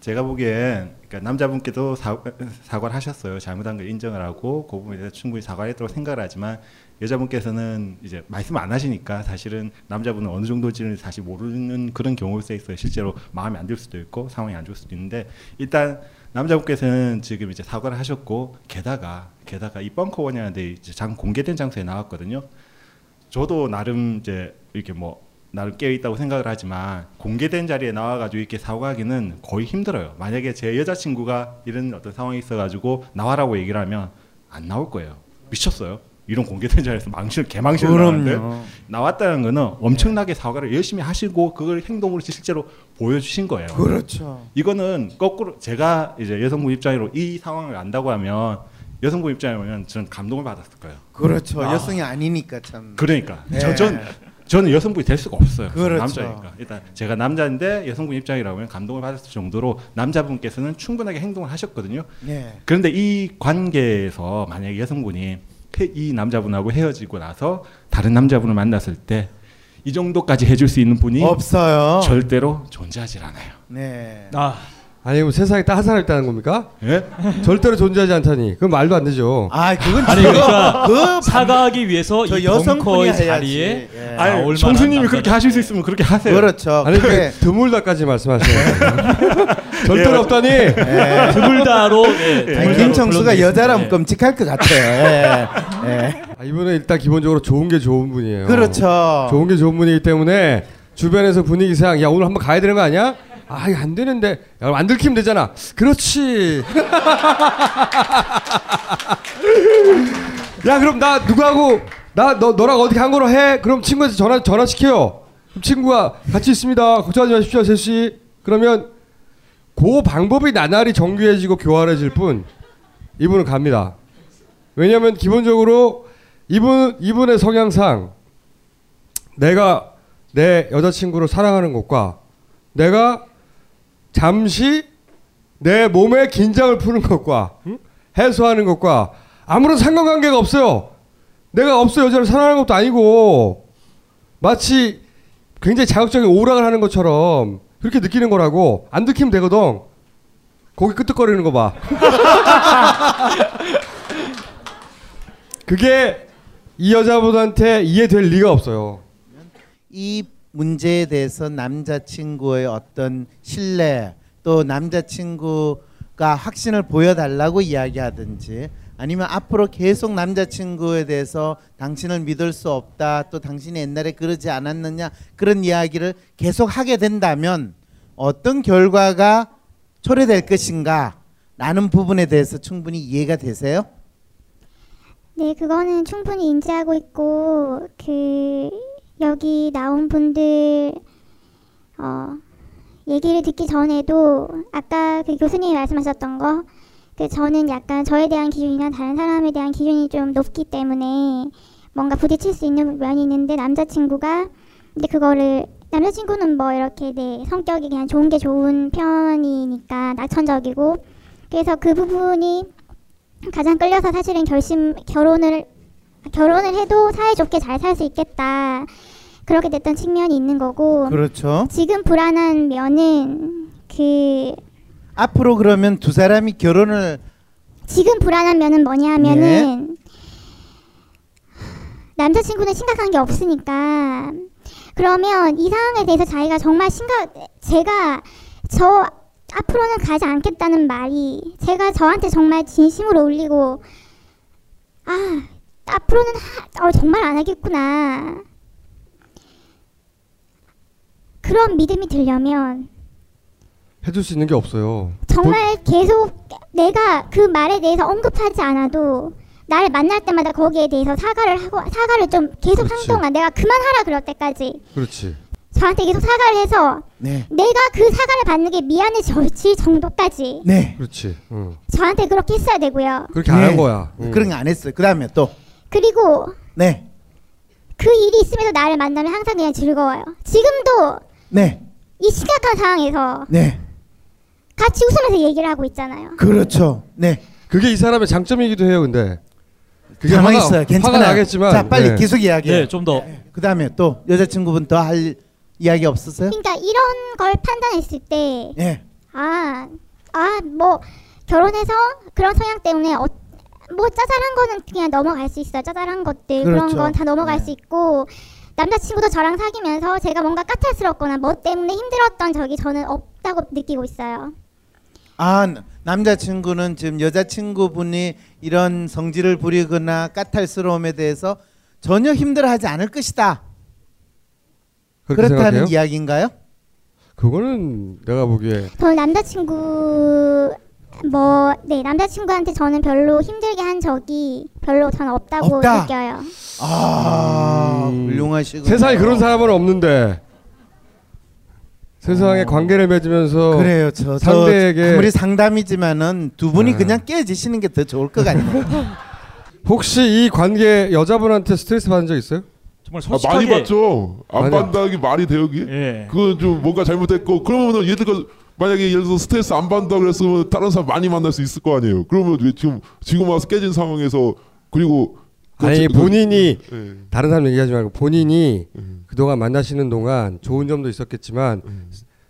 제가 보기엔 그러니까 남자분께도 사, 사과를 하셨어요. 잘못한 걸 인정을 하고 그 부분에 대해서 충분히 사과했다고 생각을 하지만 여자분께서는 이제 말씀 안 하시니까 사실은 남자분은 어느 정도인지는 사실 모르는 그런 경우일 수 있어요. 실제로 마음에 안 들 수도 있고 상황이 안 좋을 수도 있는데 일단 남자분께서는 지금 이제 사과를 하셨고 게다가 게다가 이 벙커 원이라는 데 이제 장 공개된 장소에 나왔거든요. 저도 나름 이제 이렇게 뭐 나름 깨어 있다고 생각을 하지만 공개된 자리에 나와가지고 이렇게 사과하기는 거의 힘들어요. 만약에 제 여자친구가 이런 어떤 상황이 있어가지고 나와라고 얘기를 하면 안 나올 거예요. 미쳤어요. 이런 공개된 자리에서 개망실 그럼요. 나왔는데 나왔다는 거는 엄청나게 사과를 열심히 하시고 그걸 행동으로 실제로 보여주신 거예요. 그렇죠. 이거는 거꾸로 제가 이제 여성분 입장으로 이 상황을 안다고 하면 여성분 입장이면 저는 감동을 받았을 거예요. 그렇죠. 아. 여성이 아니니까 참. 그러니까 예. 저, 전 저는 여성분이 될 수가 없어요. 그렇죠. 남자니까 일단 제가 남자인데 여성분 입장이라면 감동을 받았을 정도로 남자분께서는 충분하게 행동을 하셨거든요. 예. 그런데 이 관계에서 만약에 여성분이 헤- 이 남자분하고 헤어지고 나서 다른 남자분을 만났을 때 이 정도까지 해줄 수 있는 분이 없어요. 절대로 존재하지 않아요. 네. 아 아니 뭐 세상에 딱 한 사람 있다는 겁니까? 예? 절대로 존재하지 않다니. 그건 말도 안 되죠. 아 그건 아니 그러니까 그 사과하기 위해서 저이 벙커의. 자리에 예. 아니 나올 총수님이 그렇게 하실 수 있으면 그렇게 하세요. 그렇죠. 아니 그게- 그 드물다까지 말씀하시네요. 절대로 없다니. 예. 드물다로 예, 아니, 드물다로 김청수가 불러드리겠습니다. 여자라면 예. 끔찍할 것 같아요. 예. 예. 아, 이분은 일단 기본적으로 좋은 게 좋은 분이에요. 그렇죠. 좋은 게 좋은 분이기 때문에 주변에서 분위기상 야 오늘 한번 가야 되는 거 아니야? 아 이거 안 되는데 야, 안 들키면 되잖아. 그렇지. 야 그럼 나 누구하고 나 너 너랑 어디 간 거로 해? 그럼 친구한테 전화 전화 시켜요. 그럼 친구가 같이 있습니다. 걱정하지 마십시오, 제시. 그러면 그 방법이 나날이 정교해지고 교활해질 뿐 이분은 갑니다. 왜냐하면 기본적으로 이분 이분의 성향상 내가 내 여자친구를 사랑하는 것과 내가 잠시 내 몸의 긴장을 푸는 것과 응? 해소하는 것과 아무런 상관관계가 없어요. 내가 없어 여자를 사랑하는 것도 아니고 마치 굉장히 자극적인 오락을 하는 것처럼 그렇게 느끼는 거라고 안 들키면 되거든. 고개 끄덕거리는 거 봐. 그게 이 여자분한테 이해될 리가 없어요. 이 문제에 대해서 남자친구의 어떤 신뢰 또 남자친구가 확신을 보여달라고 이야기하든지 아니면 앞으로 계속 남자친구에 대해서 당신을 믿을 수 없다 또 당신이 옛날에 그러지 않았느냐 그런 이야기를 계속 하게 된다면 어떤 결과가 초래될 것인가 라는 부분에 대해서 충분히 이해가 되세요? 네, 그거는 충분히 인지하고 있고 그 여기 나온 분들 어 얘기를 듣기 전에도 아까 그 교수님이 말씀하셨던 거 그 저는 약간 저에 대한 기준이나 다른 사람에 대한 기준이 좀 높기 때문에 뭔가 부딪힐 수 있는 면이 있는데 남자친구가 근데 그거를 남자친구는 뭐 이렇게 네 성격이 그냥 좋은 게 좋은 편이니까 낙천적이고 그래서 그 부분이 가장 끌려서 사실은 결심 결혼을 결혼을 해도 사이좋게 잘 살 수 있겠다 그렇게 됐던 측면이 있는 거고 그렇죠. 지금 불안한 면은 그 앞으로 그러면 두 사람이 결혼을 지금 불안한 면은 뭐냐 하면은 남자친구는 심각한 게 없으니까. 그러면 이 상황에 대해서 자기가 정말 심각 제가 저 앞으로는 가지 않겠다는 말이 제가 저한테 정말 진심으로 울리고 아 앞으로는 하, 어, 정말 안 하겠구나 그런 믿음이 들려면 해줄 수 있는 게 없어요. 정말 계속 내가 그 말에 대해서 언급하지 않아도 나를 만날 때마다 거기에 대해서 사과를 하고 사과를 좀 계속 그렇지. 한 동안 내가 그만하라 그럴 때까지 그렇지. 저한테 계속 사과를 해서 네. 내가 그 사과를 받는 게 미안해질 정도까지 네. 그렇지. 응. 저한테 그렇게 했어야 되고요. 그렇게 안한 거야. 응. 그런 거안 했어요. 그 다음에 또 그리고 네. 그 일이 있음에도 나를 만나면 항상 그냥 즐거워요. 지금도 네. 이 심각한 상황에서 네. 같이 웃으면서 얘기를 하고 있잖아요. 그렇죠. 네. 그게 이 사람의 장점이기도 해요. 근데 그게 가만히 화가- 있어요. 괜찮아요. 화가 나겠지만 자, 빨리 네. 계속 이야기해. 네, 좀 더. 그다음에 또 여자친구분 더 할 이야기 없었어요? 그러니까 이런 걸 판단했을 때 예. 아, 아, 뭐 결혼해서 그런 성향 때문에 어, 뭐 짜잘한 거는 그냥 넘어갈 수 있어요. 짜잘한 것들 그런 그렇죠. 건다 넘어갈 네. 수 있고 남자친구도 저랑 사귀면서 제가 뭔가 까탈스럽거나 뭐 때문에 힘들었던 적이 저는 없다고 느끼고 있어요. 아 나- 남자친구는 지금 여자친구분이 이런 성질을 부리거나 까탈스러움에 대해서 전혀 힘들어하지 않을 것이다. 그렇게 그렇다는 생각해요? 이야기인가요? 그거는 내가 보기에 저는 남자친구 뭐 네 남자친구한테 저는 별로 힘들게 한 적이 별로 저는 없다고 없다. 느껴요. 아 훌륭하시고 음. 세상에 그런 사람은 없는데 세상에 관계를 맺으면서 어. 그래요. 저, 저 상대에게 아무리 상담이지만은 두 분이 아. 그냥 깨지시는 게 더 좋을 것 같네요. 혹시 이 관계 여자분한테 스트레스 받은 적 있어요? 정말 아, 많이 받죠. 안게 말이 돼요, 이게? 예. 그건 좀 뭔가 잘못됐고 그러면은 들어 만약에 예를 들어서 스트레스 안 받는다 그랬으면 다른 사람 많이 만날 수 있을 거 아니에요. 그러면 왜 지금 지금 와서 깨진 상황에서 그리고 그 아니 그- 본인이 예. 다른 사람 얘기하지 말고 본인이 그동안 만나시는 동안 좋은 점도 있었겠지만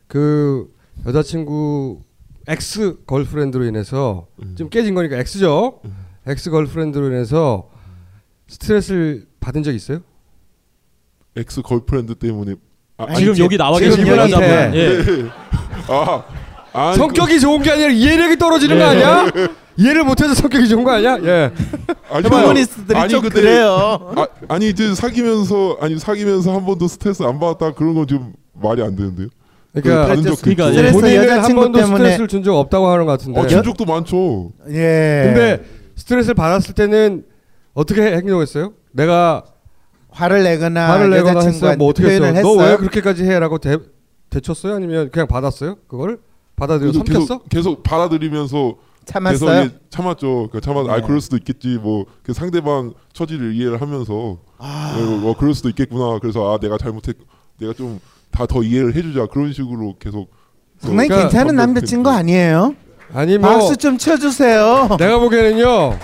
그 여자친구 ex-girlfriend로 인해서 지금 깨진 거니까 ex죠. ex-girlfriend로 인해서 스트레스를 받은 적 있어요? ex-girlfriend 때문에 아, 지금 여기 나와 계신. 예. 아, 아니, 성격이 좋은 게 아니라 이해력이 떨어지는 거 예. 아니야? 이해를 못해서 성격이 좋은 거 아니야? 예. 아니, 페미니스트들이 좀 근데- 그래요. 아, 아니 이제 사귀면서 아니 사귀면서 한 번도 스트레스 안 받았다 그런 건 좀 말이 안 되는데요. 그러니까 적도 그러니까. 스트레스 본인은 한 번도 때문에- 스트레스를 준 적 없다고 하는 것 같은데. 어, 준 적도 많죠. 예. 근데 스트레스를 받았을 때는 어떻게 행동했어요? 내가 화를 내거나 화를 내거나 했어요. 여자친구한테 뭐 어떻게 표현을 했어요? 너왜 했어요? 그렇게까지 해라고 대, 대쳤어요? 아니면 그냥 받았어요? 그걸 받아들여 삼켰어? 계속, 계속 받아들이면서 참았어요? 참았죠. 그 참아 아 네. 그럴 수도 있겠지. 뭐 그 상대방 처지를 이해를 하면서 아. 어, 뭐 그럴 수도 있겠구나. 그래서 아 내가 잘못했 내가 좀 다 더 이해를 해주자 그런 식으로 계속 상당히 그- 괜찮은 그러니까 남자친구 아니에요? 아니 뭐 박수 좀 쳐주세요. 내가 보기에는요.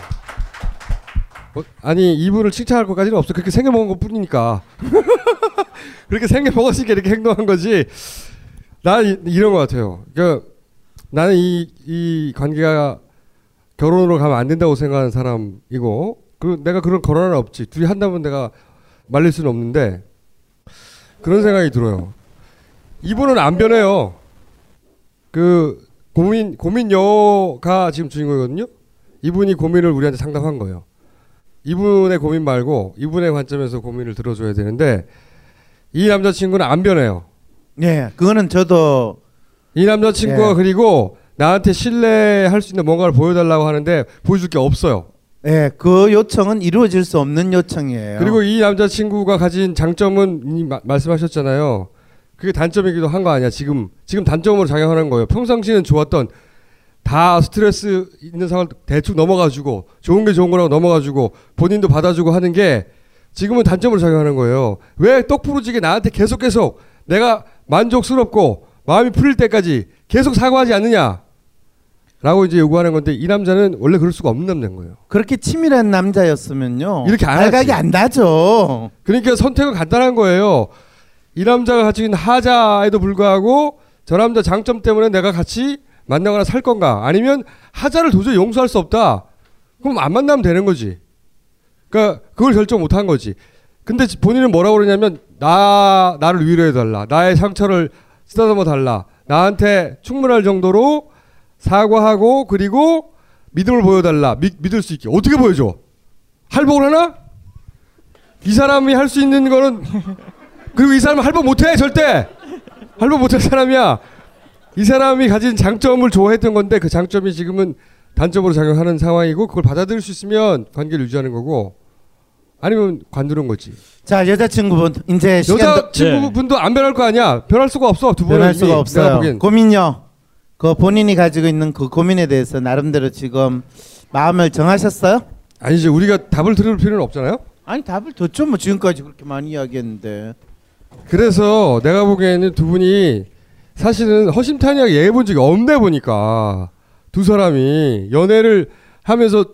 뭐, 아니 이분을 칭찬할 것까지는 없어. 그렇게 생겨 먹은 것 뿐이니까. 그렇게 생겨 먹었으니까 이렇게 행동한 거지. 나 이, 이런 것 같아요. 그러니까 나는 이, 이 관계가 결혼으로 가면 안 된다고 생각하는 사람이고, 그 내가 그런 권한은 없지. 둘이 한다면 내가 말릴 수는 없는데 그런 생각이 들어요. 이분은 안 변해요. 그 고민 고민녀가 지금 주인공이거든요. 이분이 고민을 우리한테 상담한 거예요. 이분의 고민 말고 이분의 관점에서 고민을 들어줘야 되는데 이 남자친구는 안 변해요. 예, 그거는 저도 이 남자친구가 예. 그리고 나한테 신뢰할 수 있는 뭔가를 보여달라고 하는데 보여줄 게 없어요. 예, 그 요청은 이루어질 수 없는 요청이에요. 그리고 이 남자친구가 가진 장점은 마- 말씀하셨잖아요. 그게 단점이기도 한 거 아니야. 지금 지금 단점으로 작용하는 거예요. 평상시에는 좋았던 다 스트레스 있는 상황을 대충 넘어가지고 좋은 게 좋은 거라고 넘어가지고 본인도 받아주고 하는 게 지금은 단점으로 작용하는 거예요. 왜 똑부러지게 나한테 계속 계속 내가 만족스럽고 마음이 풀릴 때까지 계속 사과하지 않느냐? 라고 이제 요구하는 건데 이 남자는 원래 그럴 수가 없는 남자인 거예요. 그렇게 치밀한 남자였으면요. 이렇게 안 하지. 안 나죠. 그러니까 선택은 간단한 거예요. 이 남자가 가지고 있는 하자에도 불구하고 저 남자 장점 때문에 내가 같이 만나거나 살 건가? 아니면 하자를 도저히 용서할 수 없다. 그럼 안 만나면 되는 거지. 그러니까 그걸 결정 못 한 거지. 근데 본인은 뭐라고 그러냐면 나 나를 위로해 달라. 나의 상처를 쓰다듬어 달라. 나한테 충분할 정도로 사과하고 그리고 믿음을 보여달라. 믿, 믿을 수 있게. 어떻게 보여줘? 할복을 하나? 이 사람이 할 수 있는 거는 그리고 이 사람은 할복 못해 절대 할복 못할 사람이야 이 사람이 가진 장점을 좋아했던 건데 그 장점이 지금은 단점으로 작용하는 상황이고 그걸 받아들일 수 있으면 관계를 유지하는 거고 아니면 관두는 거지 자 여자친구분 이제 시간도 여자친구분도 안 변할 거 아니야 변할 수가 없어 두 분은 변할 수가 없어요. 고민요. 그 본인이 가지고 있는 그 고민에 대해서 나름대로 지금 마음을 정하셨어요? 아니지 우리가 답을 들을 필요는 없잖아요 아니 답을 줬죠 뭐 지금까지 그렇게 많이 이야기했는데. 그래서 내가 보기에는 두 분이 사실은 허심탄회하게 얘기해 본 적이 없네 보니까 두 사람이 연애를 하면서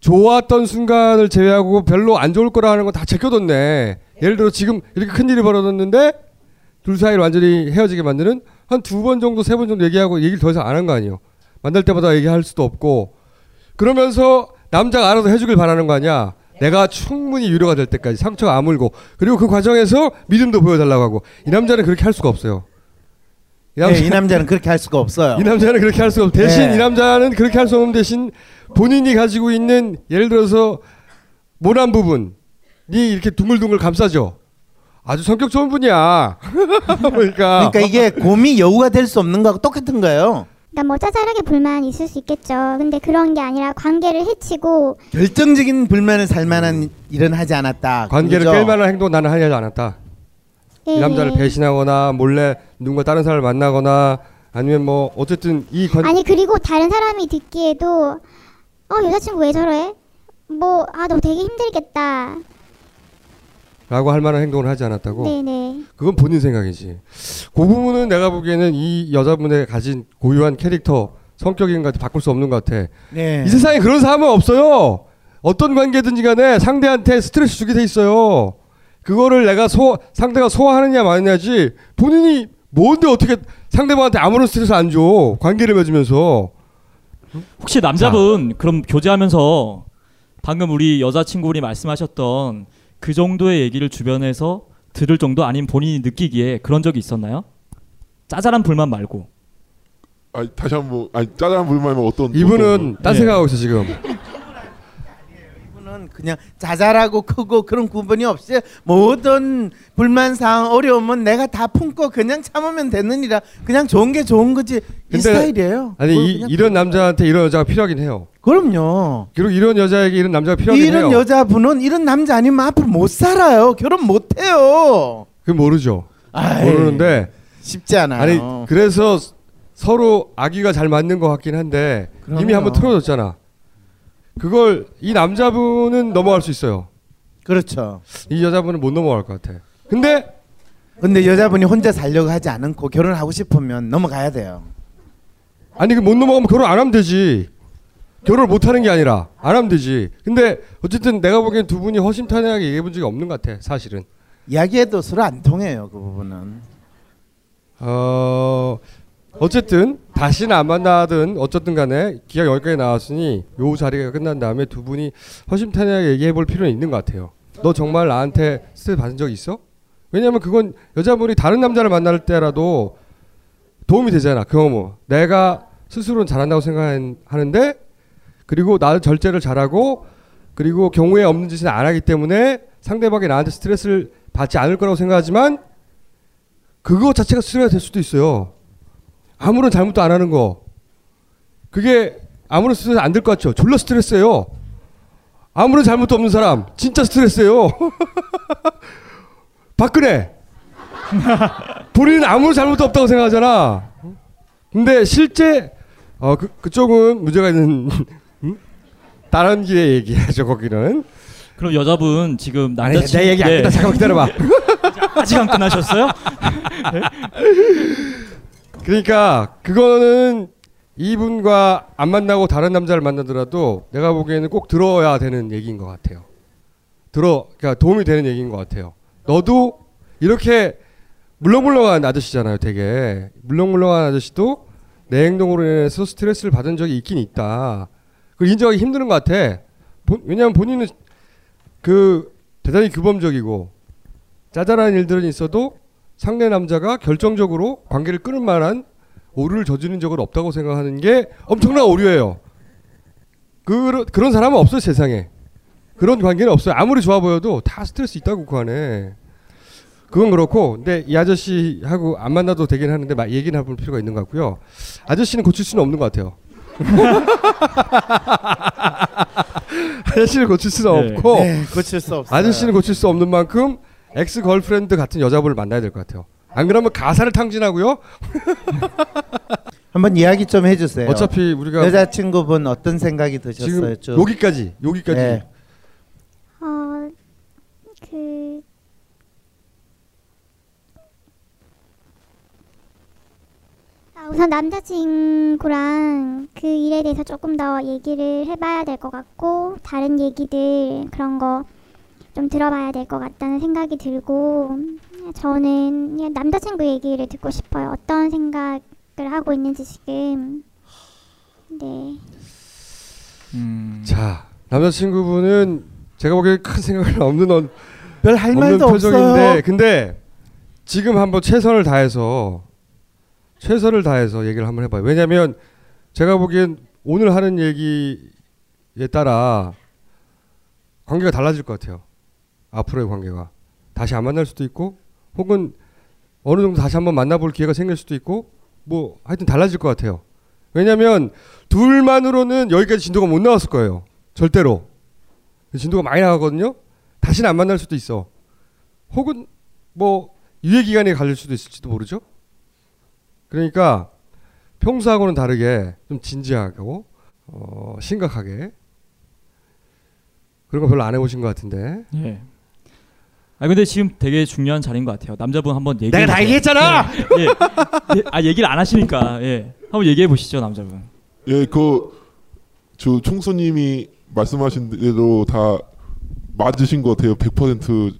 좋았던 순간을 제외하고 별로 안 좋을 거라 하는 건 다 제껴뒀네. 예를 들어 지금 이렇게 큰 일이 벌어졌는데 둘 사이를 완전히 헤어지게 만드는 한 두 번 정도 세 번 정도 얘기하고 얘기를 더 이상 안 한 거 아니에요. 만날 때마다 얘기할 수도 없고 그러면서 남자가 알아서 해주길 바라는 거 아니야. 내가 충분히 위로가 될 때까지 상처가 아물고 그리고 그 과정에서 믿음도 보여달라고 하고 이 남자는 그렇게 할 수가 없어요. 이, 남자, 네, 이 남자는 그렇게 할 수가 없어요. 이 남자는 그렇게 할 수가 없. 대신 네. 이 남자는 그렇게 할 수 없는 대신 본인이 가지고 있는 예를 들어서 모난 부분이 이렇게 둥글둥글 감싸죠. 아주 성격 좋은 분이야. 그러니까 그러니까 이게 곰이 여우가 될 수 없는 거하고 똑같은 거예요. 그러니까 뭐 짜잘하게 불만 있을 수 있겠죠. 근데 그런 게 아니라 관계를 해치고 결정적인 불만을 살 만한 일은 하지 않았다. 관계를 그거죠? 깰 만한 행동 나는 하지 않았다. 이 예, 남자를 예. 배신하거나 몰래 누군가 다른 사람을 만나거나 아니면 뭐 어쨌든 이 관, 아니 그리고 다른 사람이 듣기에도 어 여자친구 왜 저래? 뭐 아 너 되게 힘들겠다. 라고 할 만한 행동을 하지 않았다고. 네네. 그건 본인 생각이지. 그 부분은 내가 보기에는 이 여자분의 가진 고유한 캐릭터 성격인 것 같아 바꿀 수 없는 것 같아. 네. 이 세상에 그런 사람은 없어요. 어떤 관계든지 간에 상대한테 스트레스 주게 돼 있어요. 그거를 내가 소 상대가 소화하느냐 마느냐지 본인이 뭔데 어떻게 상대방한테 아무런 스트레스 안 줘. 관계를 맺으면서. 혹시 남자분 그럼 교제하면서 방금 우리 여자친구분이 말씀하셨던 그 정도의 얘기를 주변에서 들을 정도 아니면 본인이 느끼기에 그런 적이 있었나요? 짜잘한 불만 말고 아 다시 한번 아니 짜장한 불만이면 어떤 이분은 딴 예. 생각하고 있어 지금. 그냥 자잘하고 크고 그런 구분이 없이 모든 불만 사항 어려움은 내가 다 품고 그냥 참으면 되느니라 그냥 좋은 게 좋은 거지 이 스타일이에요. 아니 이, 이런 남자한테 이런 여자가 필요하긴 해요. 그럼요. 그리고 이런 여자에게 이런 남자가 필요하긴 이런 해요. 여자분은 이런 남자 아니면 앞으로 못 살아요. 결혼 못 해요. 그 모르죠. 아이, 모르는데 쉽지 않아요. 아니 그래서 서로 아기가 잘 맞는 것 같긴 한데 이미 그럼요. 한번 틀어졌잖아. 그걸 이 남자분은 넘어갈 수 있어요. 그렇죠. 이 여자분은 못 넘어갈 것 같아. 근데 근데 여자분이 혼자 살려고 하지 않고 결혼하고 싶으면 넘어가야 돼요. 아니 그 못 넘어가면 결혼 안 하면 되지. 결혼을 못 하는 게 아니라 안 하면 되지. 근데 어쨌든 내가 보기엔 두 분이 허심탄회하게 얘기해 본 적이 없는 것 같아. 사실은. 이야기해도 서로 안 통해요. 그 부분은. 어 어쨌든 다시는 안 만나든 어쨌든 간에 기약 여기까지 나왔으니 요 자리가 끝난 다음에 두 분이 허심탄회하게 얘기해 볼 필요는 있는 것 같아요. 너 정말 나한테 스트레스 받은 적 있어? 왜냐면 그건 여자분이 다른 남자를 만날 때라도 도움이 되잖아. 경험은 내가 스스로는 잘한다고 생각하는데 그리고 나는 절제를 잘하고 그리고 경우에 없는 짓은 안 하기 때문에 상대방이 나한테 스트레스를 받지 않을 거라고 생각하지만 그거 자체가 스트레스가 될 수도 있어요. 아무런 잘못도 안 하는 거. 그게 아무런 스트레스 안 될 것 같죠? 졸라 스트레스예요. 아무런 잘못도 없는 사람 진짜 스트레스예요. 박근혜. 본인은 아무런 잘못도 없다고 생각하잖아. 근데 실제 어 그, 그쪽은 문제가 있는 음? 다른 길에 얘기하죠 거기는. 그럼 여자분 지금 아니, 남자친구 내 얘기 안 끝나. 잠깐만 기다려봐. 아직 안 끝나셨어요? 그러니까 그거는 이분과 안 만나고 다른 남자를 만나더라도 내가 보기에는 꼭 들어야 되는 얘기인 것 같아요. 들어, 그러니까 도움이 되는 얘기인 것 같아요. 너도 이렇게 물렁물렁한 아저씨잖아요, 되게 물렁물렁한 아저씨도 내 행동으로 인해서 스트레스를 받은 적이 있긴 있다. 그걸 인정하기 힘든 것 같아. 본- 왜냐하면 본인은 그 대단히 규범적이고 짜잘한 일들은 있어도 상대 남자가 결정적으로 관계를 끊을 만한 오류를 저지른 적은 없다고 생각하는 게 엄청난 오류예요. 그, 그런 사람은 없어요 세상에. 그런 관계는 없어요. 아무리 좋아 보여도 다 스트레스 있다고 그 안에. 그건 그렇고, 근데 이 아저씨하고 안 만나도 되긴 하는데 막 얘기는 해볼 필요가 있는 것 같고요. 아저씨는 고칠 수는 없는 것 같아요. 아저씨를 고칠 수는 네. 없고, 네, 고칠 수 없어요. 아저씨는 고칠 수 없는 만큼 ex-girlfriend 같은 여자분을 만나야 될 것 같아요. 안 그러면 가사를 탕진하고요. 한번 이야기 좀 해주세요. 어차피 우리가 여자친구분 어떤 생각이 드셨어요? 지금 여기까지 여기까지 네. 어, 그 아, 우선 남자친구랑 그 일에 대해서 조금 더 얘기를 해봐야 될 것 같고 다른 얘기들 그런 거 좀 들어봐야 될 것 같다는 생각이 들고 저는 남자친구 얘기를 듣고 싶어요. 어떤 생각을 하고 있는지 지금 네. 자 남자친구분은 제가 보기에 큰 생각을 없는 언, 별할 없는 말도 표정인데 없어요. 근데 지금 한번 최선을 다해서 최선을 다해서 얘기를 한번 해봐요. 왜냐하면 제가 보기엔 오늘 하는 얘기에 따라 관계가 달라질 것 같아요. 앞으로의 관계가 다시 안 만날 수도 있고 혹은 어느 정도 다시 한번 만나볼 기회가 생길 수도 있고 뭐 하여튼 달라질 것 같아요. 왜냐하면 둘만으로는 여기까지 진도가 못 나왔을 거예요. 절대로 진도가 많이 나가거든요. 다시는 안 만날 수도 있어. 혹은 뭐 유예 기간이 갈릴 수도 있을지도 모르죠. 그러니까 평소하고는 다르게 좀 진지하고 어, 심각하게 그런 거 별로 안 해보신 것 같은데. 예. 아 근데 지금 되게 중요한 자리인 것 같아요. 남자분 한번 얘기. 내가 다 얘기했잖아! 예. 예. 아 얘기를 안 하시니까 예. 한번 얘기해 보시죠 남자분. 예, 그, 저 총수님이 말씀하신 대로 다 맞으신 것 같아요. 100%저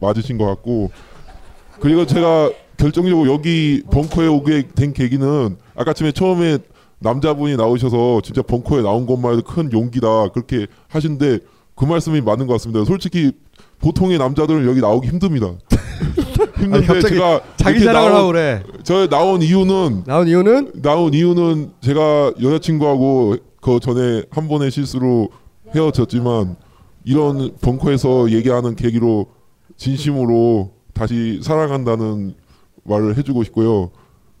맞으신 것 같고. 그리고 제가 결정적으로 여기 벙커에 오게 된 계기는 아까 처음에 처음에 남자분이 나오셔서 진짜 벙커에 나온 것만 해도 큰 용기다 그렇게 하신데 그 말씀이 맞는 것 같습니다. 솔직히 보통의 남자들은 여기 나오기 힘듭니다. 힘든데 아니, 제가 자기 자랑을 하고 그래. 저 나온 이유는 나온 이유는 나온 이유는 제가 여자친구하고 그 전에 한 번의 실수로 헤어졌지만 이런 벙커에서 얘기하는 계기로 진심으로 다시 사랑한다는 말을 해주고 싶고요.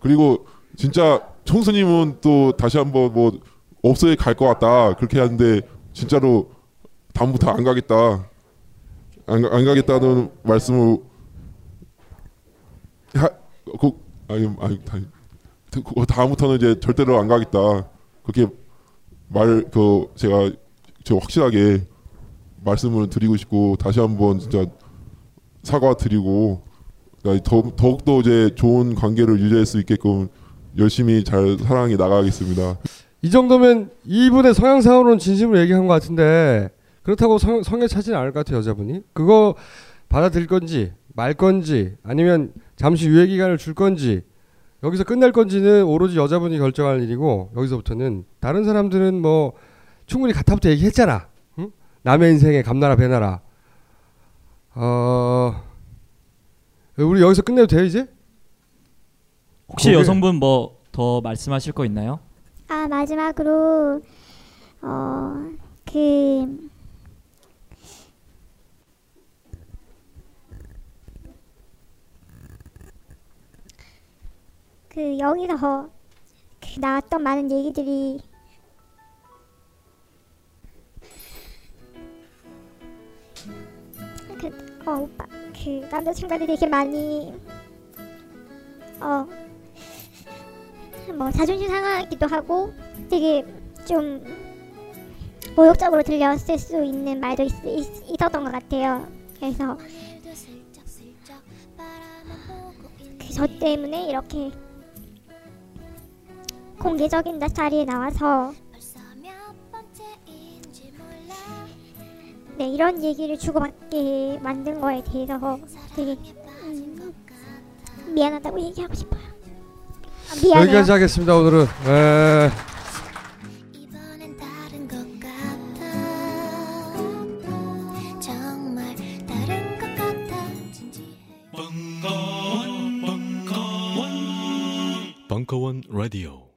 그리고 진짜 총수님은 또 다시 한번 뭐 업소에 갈 것 같다 그렇게 하는데 진짜로 다음부터 안 가겠다 안, 가겠다는 말씀을 하, 그, 아니 아니 아니 그 다음부터는 이제 절대로 안 가겠다 그렇게 말 그 제가 저 확실하게 말씀을 드리고 싶고 다시 한번 진짜 사과드리고 더 더욱더 이제 좋은 관계를 유지할 수 있게끔 열심히 잘 사랑해 나가겠습니다. 이 정도면 이분의 성향상으로는 진심으로 얘기한 것 같은데 그렇다고 성, 성에 차지는 않을 것 같아요 여자분이 그거 받아들일 건지 말 건지 아니면 잠시 유예 기간을 줄 건지 여기서 끝날 건지는 오로지 여자분이 결정할 일이고 여기서부터는 다른 사람들은 뭐 충분히 가타부터 얘기했잖아 응? 남의 인생에 감나라 배나라 어 우리 여기서 끝내도 돼요 이제 혹시 거기- 여성분 뭐 더 말씀하실 거 있나요? 아 마지막으로 어그 그 여기서 그 나왔던 많은 얘기들이 그 어 오빠 그 남자친구한테 되게 많이 어 뭐 자존심 상하기도 하고 되게 좀 모욕적으로 들렸을 수 있는 말도 있, 있, 있었던 것 같아요. 그래서 그 저 때문에 이렇게 공개적인 자리에 나와서 네 이런 얘기를 주고받게 만든 거에 대해서 되게 음, 미안하다고 얘기하고 싶어요. 아, 미안해요. 여기까지 하겠습니다 오늘은. 벙커원, 벙커원 라디오.